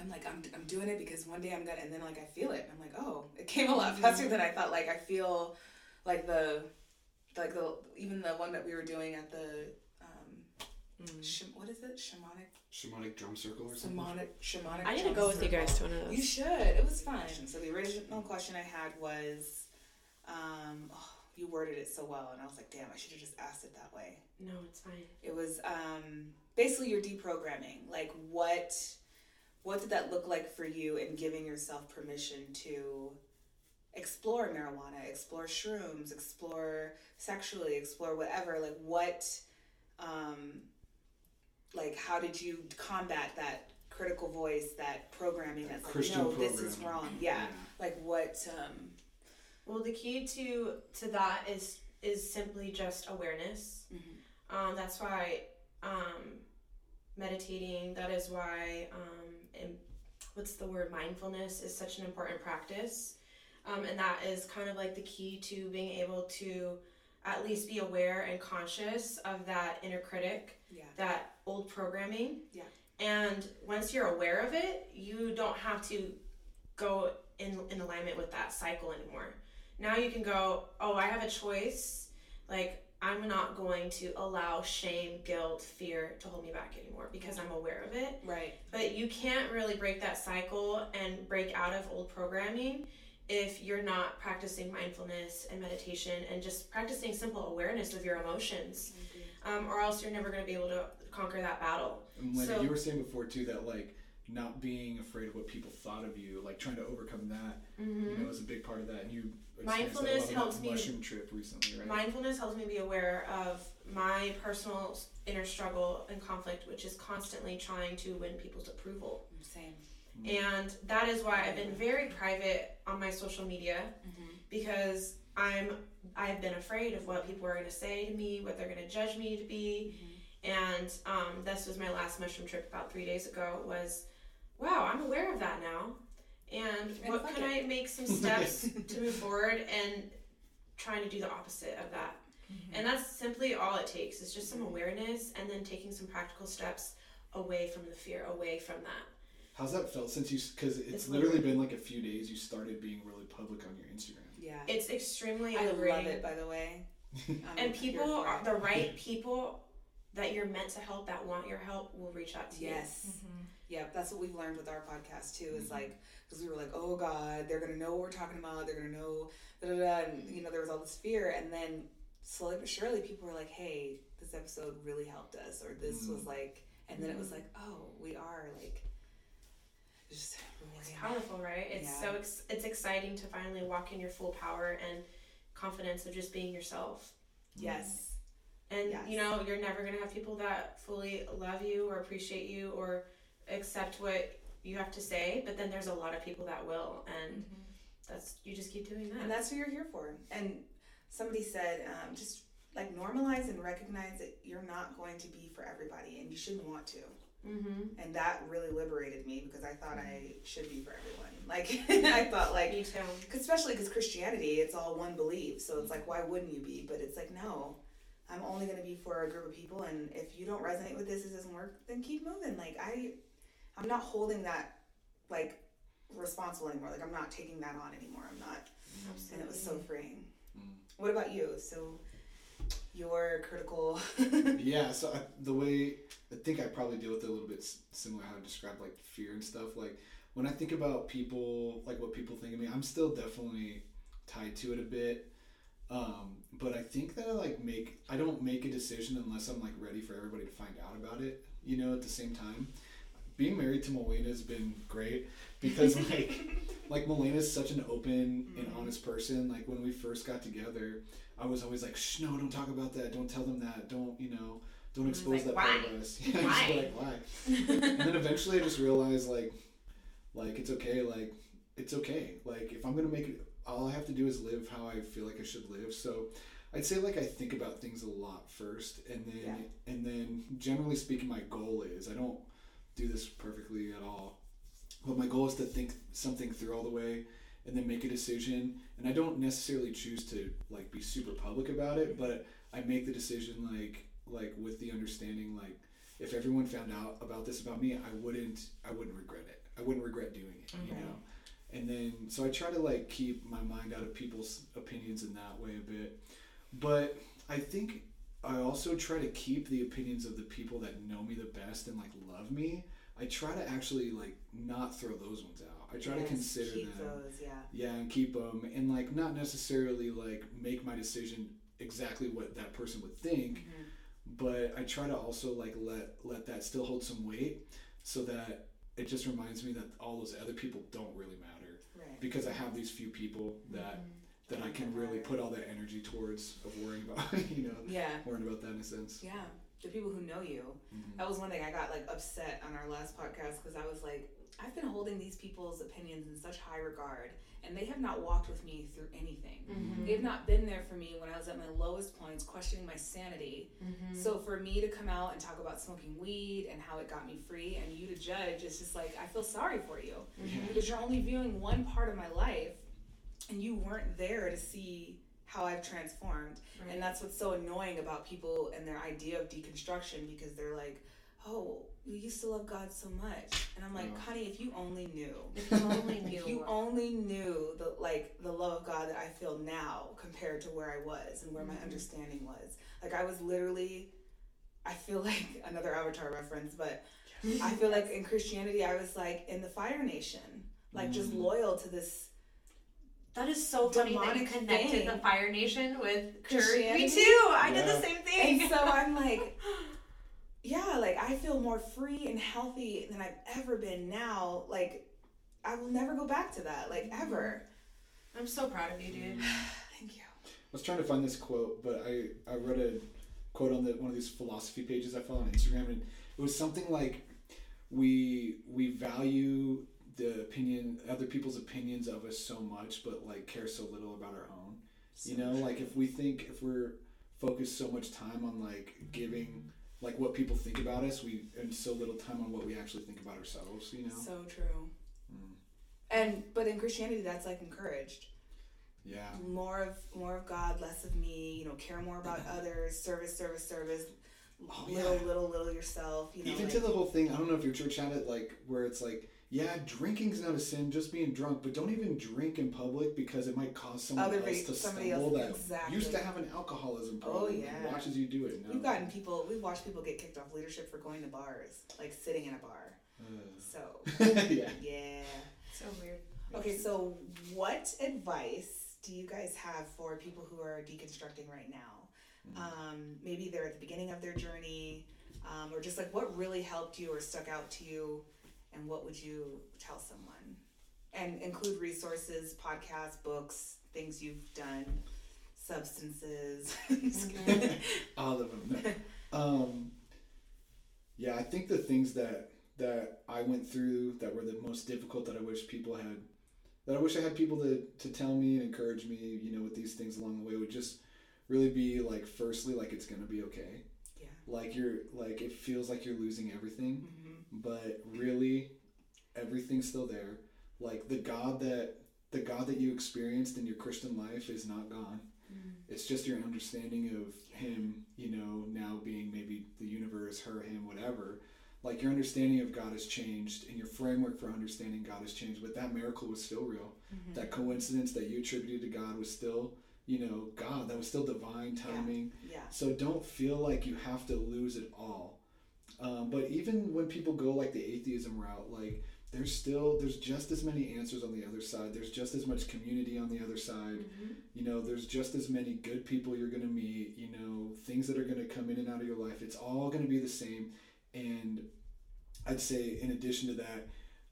I'm like I'm I'm doing it because one day I'm gonna and then like I feel it I'm like oh it came a lot faster than I thought. Like I feel like the like the even the one that we were doing at the um Mm. sh- what is it shamanic Shamanic drum circle or something. shamanic shamanic. I need to drum go with you guys to one of those. You should. It was fun. So the original question I had was, um, oh, you worded it so well, and I was like, damn, I should have just asked it that way. no, it's fine. It was um, basically your deprogramming. Like, what, what did that look like for you in giving yourself permission to explore marijuana, explore shrooms, explore sexually, explore whatever? Like, what, um, like, how did you combat that? critical voice that programming that's like Christian no this is programming. wrong yeah like what um Well, the key to to that is is simply just awareness. Um, that's why um, meditating. That is why um, and what's the word mindfulness is such an important practice, um, and that is kind of like the key to being able to at least be aware and conscious of that inner critic, yeah that old programming. Yeah. And once you're aware of it, you don't have to go in in alignment with that cycle anymore. Now you can go, oh, I have a choice. Like I'm not going to allow shame, guilt, fear to hold me back anymore because I'm aware of it. right But you can't really break that cycle and break out of old programming if you're not practicing mindfulness and meditation and just practicing simple awareness of your emotions, um, or else you're never going to be able to conquer that battle. And like So- you were saying before too, that like not being afraid of what people thought of you, like trying to overcome that, Mm-hmm. you know, is a big part of that. And you experienced Mindfulness that on helps me- mushroom trip recently, right? Mindfulness helps me be aware of my personal inner struggle and conflict, which is constantly trying to win people's approval. same And that is why I've been very private on my social media because I'm I've been afraid of what people are going to say to me, what they're going to judge me to be. And um, this was my last mushroom trip about three days ago. Was wow, I'm aware of that now. And And what can it. I make some steps to move forward and trying to do the opposite of that? And that's simply all it takes. It's just some awareness and then taking some practical steps away from the fear, away from that. How's that felt since you? Because it's, It's literally been like a few days. You started being really public on your Instagram. yeah It's extremely I love it by the way and people are the right people that you're meant to help, that want your help, will reach out to you. Yes. Mhm. Yeah, that's what we've learned with our podcast too. Is Mhm. like because we were like, oh God, they're gonna know what we're talking about. They're gonna know, da da da. And you know, there was all this fear, and then slowly but surely, people were like, hey, this episode really helped us, or this was Mm. like, and then it was Mhm. like, oh, we are like, just It's powerful, right? It's Yeah. so ex- it's exciting to finally walk in your full power and confidence of just being yourself. yes, And Yes. you know, you're never gonna have people that fully love you or appreciate you or accept what you have to say, but then there's a lot of people that will, and Mhm. that's you just keep doing that. and that's what you're here for. And somebody said, um, just like normalize and recognize that you're not going to be for everybody, and you shouldn't want to. mm-hmm. And that really liberated me because I thought I should be for everyone. Like I thought, like Me too. Cause especially because Christianity, it's all one belief. So it's like, why wouldn't you be? But it's like, no, I'm only going to be for a group of people. And if you don't resonate with this, it doesn't work, then keep moving. Like I, I'm not holding that like responsible anymore. Like I'm not taking that on anymore. I'm not. And it was so freeing. Mm. What about you? So your critical. yeah so I, the way i think i probably deal with it a little bit similar how i describe like fear and stuff like when i think about people like what people think of me i'm still definitely tied to it a bit um, but i think that i like make i don't make a decision unless i'm like ready for everybody to find out about it you know at the same time being married to Milena has been great because like like Milena's such an open and Mhm. honest person. Like when we first got together, I was always like, "Shh, no, don't talk about that. Don't tell them that. Don't you know? Don't expose like, that part of us." Yeah, Why? just like why? and then eventually, I just realized like, like it's okay. Like it's okay. Like if I'm gonna make it, all I have to do is live how I feel like I should live. So. I'd say like I think about things a lot first, and then Yeah. and then generally speaking, my goal is I don't do this perfectly at all. But my goal is to think something through all the way and then make a decision. And I don't necessarily choose to like be super public about it, but I make the decision like like with the understanding like if everyone found out about this about me, I wouldn't I wouldn't regret it. I wouldn't regret doing it, you know. And then so I try to like keep my mind out of people's opinions in that way a bit. But I think I also try to keep the opinions of the people that know me the best and like love me. I try to actually like not throw those ones out. I try to consider them. those. Yeah. Yeah, and keep them and like not necessarily like make my decision exactly what that person would think, Mhm. but I try to also like let let that still hold some weight so that it just reminds me that all those other people don't really matter Right. because I have these few people that that I can really put all that energy towards of worrying about, you know, Yeah. worrying about that in a sense. Yeah. The people who know you. Mhm. That was one thing I got like upset on our last podcast because I was like, I've been holding these people's opinions in such high regard, and they have not walked with me through anything. Mm-hmm. They've not been there for me when I was at my lowest points, questioning my sanity. Mm-hmm. So for me to come out and talk about smoking weed and how it got me free, and you to judge, it's just like I feel sorry for you Mm-hmm. Because you're only viewing one part of my life, and you weren't there to see how I've transformed. And that's what's so annoying about people and their idea of deconstruction because they're like, oh, you used to love God so much. And I'm like, Yeah. honey, if you only knew. If you only If knew. you only knew the like the love of God that I feel now compared to where I was and where my Mhm. understanding was. Like I was literally I feel like another avatar reference, but I feel like in Christianity I was like in the Fire Nation. Like just Mm. loyal to this That is so funny that you connected thing. the Fire Nation with church. Christianity. Me too. I did the same thing. And so I'm like, yeah, like I feel more free and healthy than I've ever been now. Like, I will never go back to that, like mm-hmm. ever. I'm so proud of you, dude. Thank you. I was trying to find this quote, but I, I read a quote on the one of these philosophy pages I follow on Instagram, and it was something like, "We we value the opinion, other people's opinions of us so much, but like care so little about our own. You know, like if we think if we're focused so much time on like giving like what people think about us, we and so little time on what we actually think about ourselves. You know. So true. Mm. And but in Christianity, that's like encouraged. Yeah. More of more of God, less of me. You know, care more about others. Service, service, service. Oh, little, yeah. little, little yourself. You know, Even like, to the whole thing, I don't know if your church had it like where it's like yeah, drinking's not a sin, just being drunk, but don't even drink in public because it might cause someone Other else pe- to somebody stumble else- that exactly. used to have an alcoholism problem. Oh, problem yeah. and watches you do it. Now. We've gotten people. We've watched people get kicked off leadership for going to bars, like sitting in a bar. So yeah. yeah. So weird. Okay, so what advice do you guys have for people who are deconstructing right now? Um, maybe they're at the beginning of their journey, um, or just like what really helped you or stuck out to you, and what would you tell someone? And include resources, podcasts, books, things you've done, substances. Just kidding. All of them. Um, yeah, I think the things that that I went through that were the most difficult that I wish people had, that I wish I had people to, to tell me and encourage me, you know, with these things along the way would just really be like, firstly, like it's gonna be okay. Yeah. Like you're like it feels like you're losing everything, Mhm. But really, everything's still there. Like the God that the God that you experienced in your Christian life is not gone. It's just your understanding of Him, you know, now being maybe the universe, her, Him, whatever. Like your understanding of God has changed, and your framework for understanding God has changed. But that miracle was still real. Mm-hmm. That coincidence that you attributed to God was still, you know, God. That was still divine timing. Yeah. So don't feel like you have to lose it all. Um, but even when people go like the atheism route, like there's still there's just as many answers on the other side. There's just as much community on the other side. You know, there's just as many good people you're gonna meet. You know, things that are gonna come in and out of your life. It's all gonna be the same. And I'd say in addition to that,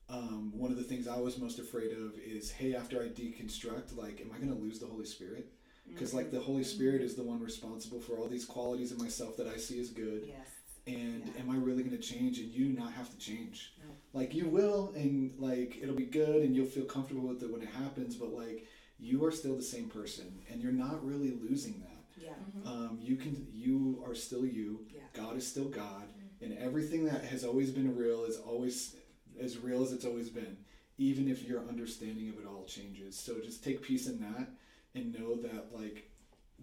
um, one of the things I was most afraid of is, hey, after I deconstruct, like, am I gonna lose the Holy Spirit? Because like the Holy Spirit is the one responsible for all these qualities in myself that I see as good. Yes. And Yeah. am I really going to change? And you not have to change. No. Like you will, and like it'll be good, and you'll feel comfortable with it when it happens. But like you are still the same person, and you're not really losing that. Yeah. Um, you can, you are still you. Yeah. God is still God, and everything that has always been real is always as real as it's always been, even if your understanding of it all changes. So just take peace in that, and know that like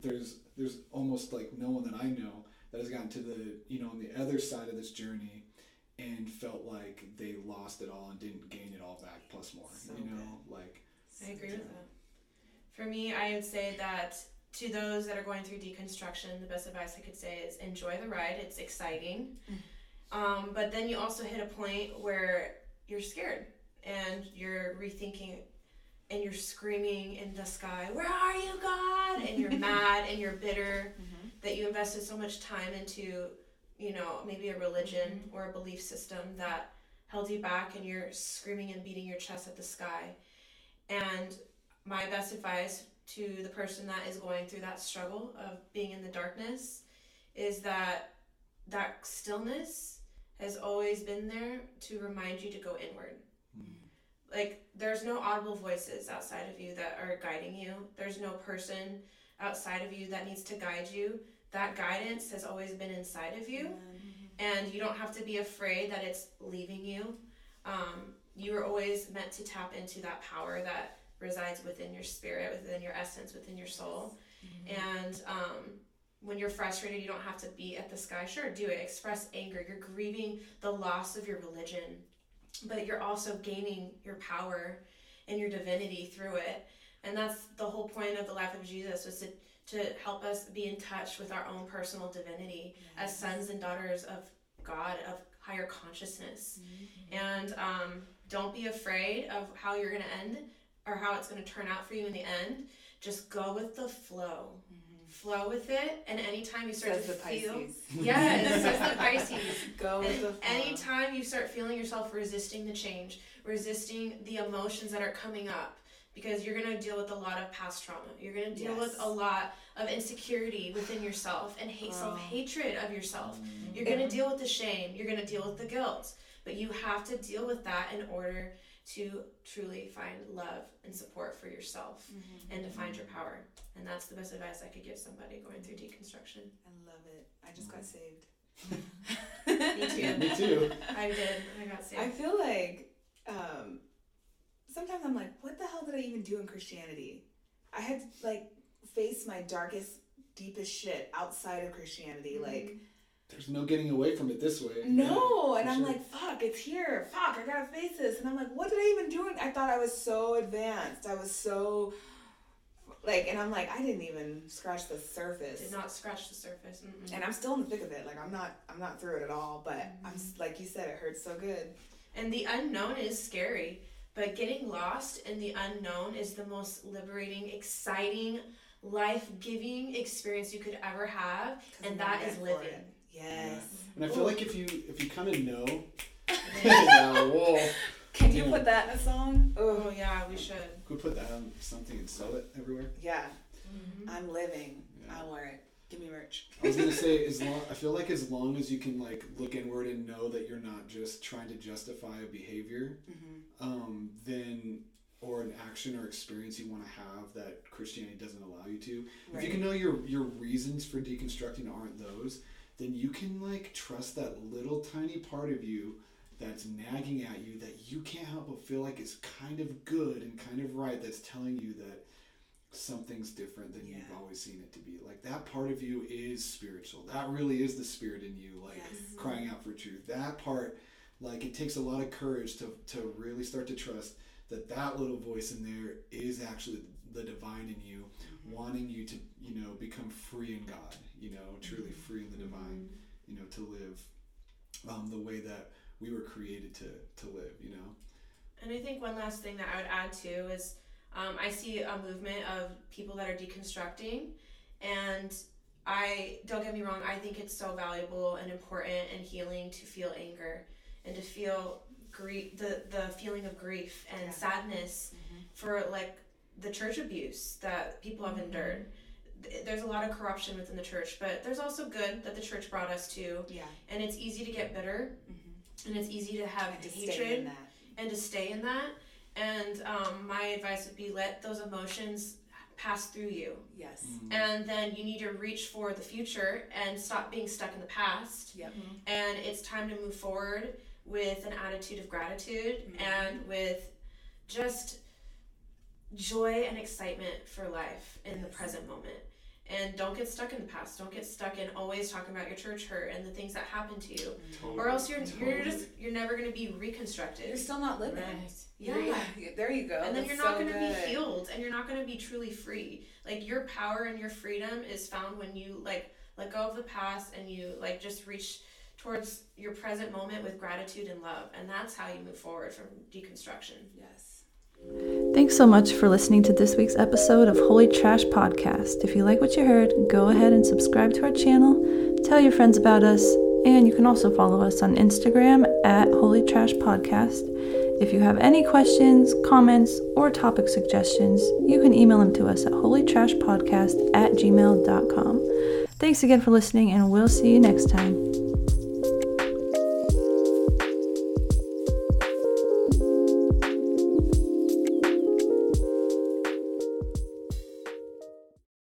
there's there's almost like no one that I know that has gotten to the you know on the other side of this journey and felt like they lost it all and didn't gain it all back plus more. So you know, like I agree with that. For me, I would say that to those that are going through deconstruction, the best advice I could say is enjoy the ride. It's exciting. Um, but then you also hit a point where you're scared and you're rethinking and you're screaming in the sky, Where are you, God? And you're mad and you're bitter mm-hmm. that you invested so much time into, you know, maybe a religion mm-hmm. or a belief system that held you back and you're screaming and beating your chest at the sky. And my best advice to the person that is going through that struggle of being in the darkness is that that stillness has always been there to remind you to go inward. Like there's no audible voices outside of you that are guiding you. There's no person outside of you that needs to guide you. That guidance has always been inside of you and you don't have to be afraid that it's leaving you. Um, you were always meant to tap into that power that resides within your spirit, within your essence, within your soul. And um, when you're frustrated, you don't have to be at the sky. Sure, do it. Express anger. You're grieving the loss of your religion, but you're also gaining your power and your divinity through it. And that's the whole point of the life of Jesus was to, to help us be in touch with our own personal divinity as sons and daughters of God, of higher consciousness. And um, don't be afraid of how you're going to end or how it's going to turn out for you in the end. Just go with the flow. Flow with it, and anytime you start Says to the feel, Pisces. yes, says the Pisces. Go with the flow. anytime you start feeling yourself resisting the change, resisting the emotions that are coming up, because you're going to deal with a lot of past trauma. You're going to deal with a lot of insecurity within yourself and hate, Oh. Ah. self hatred of yourself. Mm. You're going to deal with the shame. You're going to deal with the guilt. But you have to deal with that in order to truly find love and support for yourself and to find your power. And that's the best advice I could give somebody going through deconstruction. I love it. I just got saved. Me too. Me too. I did. I got saved. I feel like um, sometimes I'm like, what the hell did I even do in Christianity? I had to like face my darkest, deepest shit outside of Christianity. Mhm. Like, there's no getting away from it this way. No, Yeah, and I'm sure. like, fuck, it's here. Fuck, I gotta face this. And I'm like, what did I even do? I thought I was so advanced. I was so like, and I'm like, I didn't even scratch the surface. Did not scratch the surface. Mm-mm. And I'm still in the thick of it. Like I'm not, I'm not through it at all. But I'm mm-hmm. like you said, it hurts so good. And the unknown is scary, but getting lost in the unknown is the most liberating, exciting, life giving experience you could ever have, And I'm that meant is for living. it. Yes. And I feel Ooh. like if you if you kind of know, yeah, whoa, Can you Yeah. put that in a song? Oh, yeah, we should. could we put that on something and sell it everywhere? yeah. Mm-hmm. I'm living. Yeah. I'll wear it. Give me merch. I was gonna say as long I feel like as long as you can like look inward and know that you're not just trying to justify a behavior, Mm-hmm. um, then or an action or experience you want to have that Christianity doesn't allow you to. If you can know your your reasons for deconstructing aren't those, then you can like trust that little tiny part of you that's nagging at you that you can't help but feel like is kind of good and kind of right that's telling you that something's different than you've always seen it to be. Like that part of you is spiritual. That really is the spirit in you, like Yes. Mm-hmm. crying out for truth. That part, like it takes a lot of courage to to really start to trust that that little voice in there is actually the divine in you, wanting you to you know become free in God. You know, truly free in the divine. You know, to live um, the way that we were created to to live. You know. And I think one last thing that I would add too is um, I see a movement of people that are deconstructing, and I don't get me wrong, I think it's so valuable and important and healing to feel anger and to feel grief, the the feeling of grief and Yeah. sadness Mhm. for like the church abuse that people have endured. Th- There's a lot of corruption within the church, but there's also good that the church brought us to, Yeah. and it's easy to get bitter Mm-hmm. and it's easy to have And to hatred stay in that. and to stay in that. And um, my advice would be let those emotions pass through you. Yes. And then you need to reach for the future and stop being stuck in the past. Yep. And it's time to move forward with an attitude of gratitude Mhm. and with just joy and excitement for life in the present moment. And don't get stuck in the past. Don't get stuck in always talking about your church hurt and the things that happened to you. Totally. Or else you're you're just you're never gonna be reconstructed. You're still not living. Right. Yeah. You're- There you go. and then That's you're not so going to good. be healed and you're not going to be truly free like your power and your freedom is found when you like let go of the past and you like just reach towards your present moment with gratitude and love and that's how you move forward from deconstruction Yes. Thanks so much for listening to this week's episode of Holy Trash Podcast. If you like what you heard, go ahead and subscribe to our channel, tell your friends about us, and you can also follow us on Instagram at Holy Trash Podcast. If you have any questions, comments, or topic suggestions, you can email them to us at holytrashpodcast at gmail.com. Thanks again for listening, and we'll see you next time.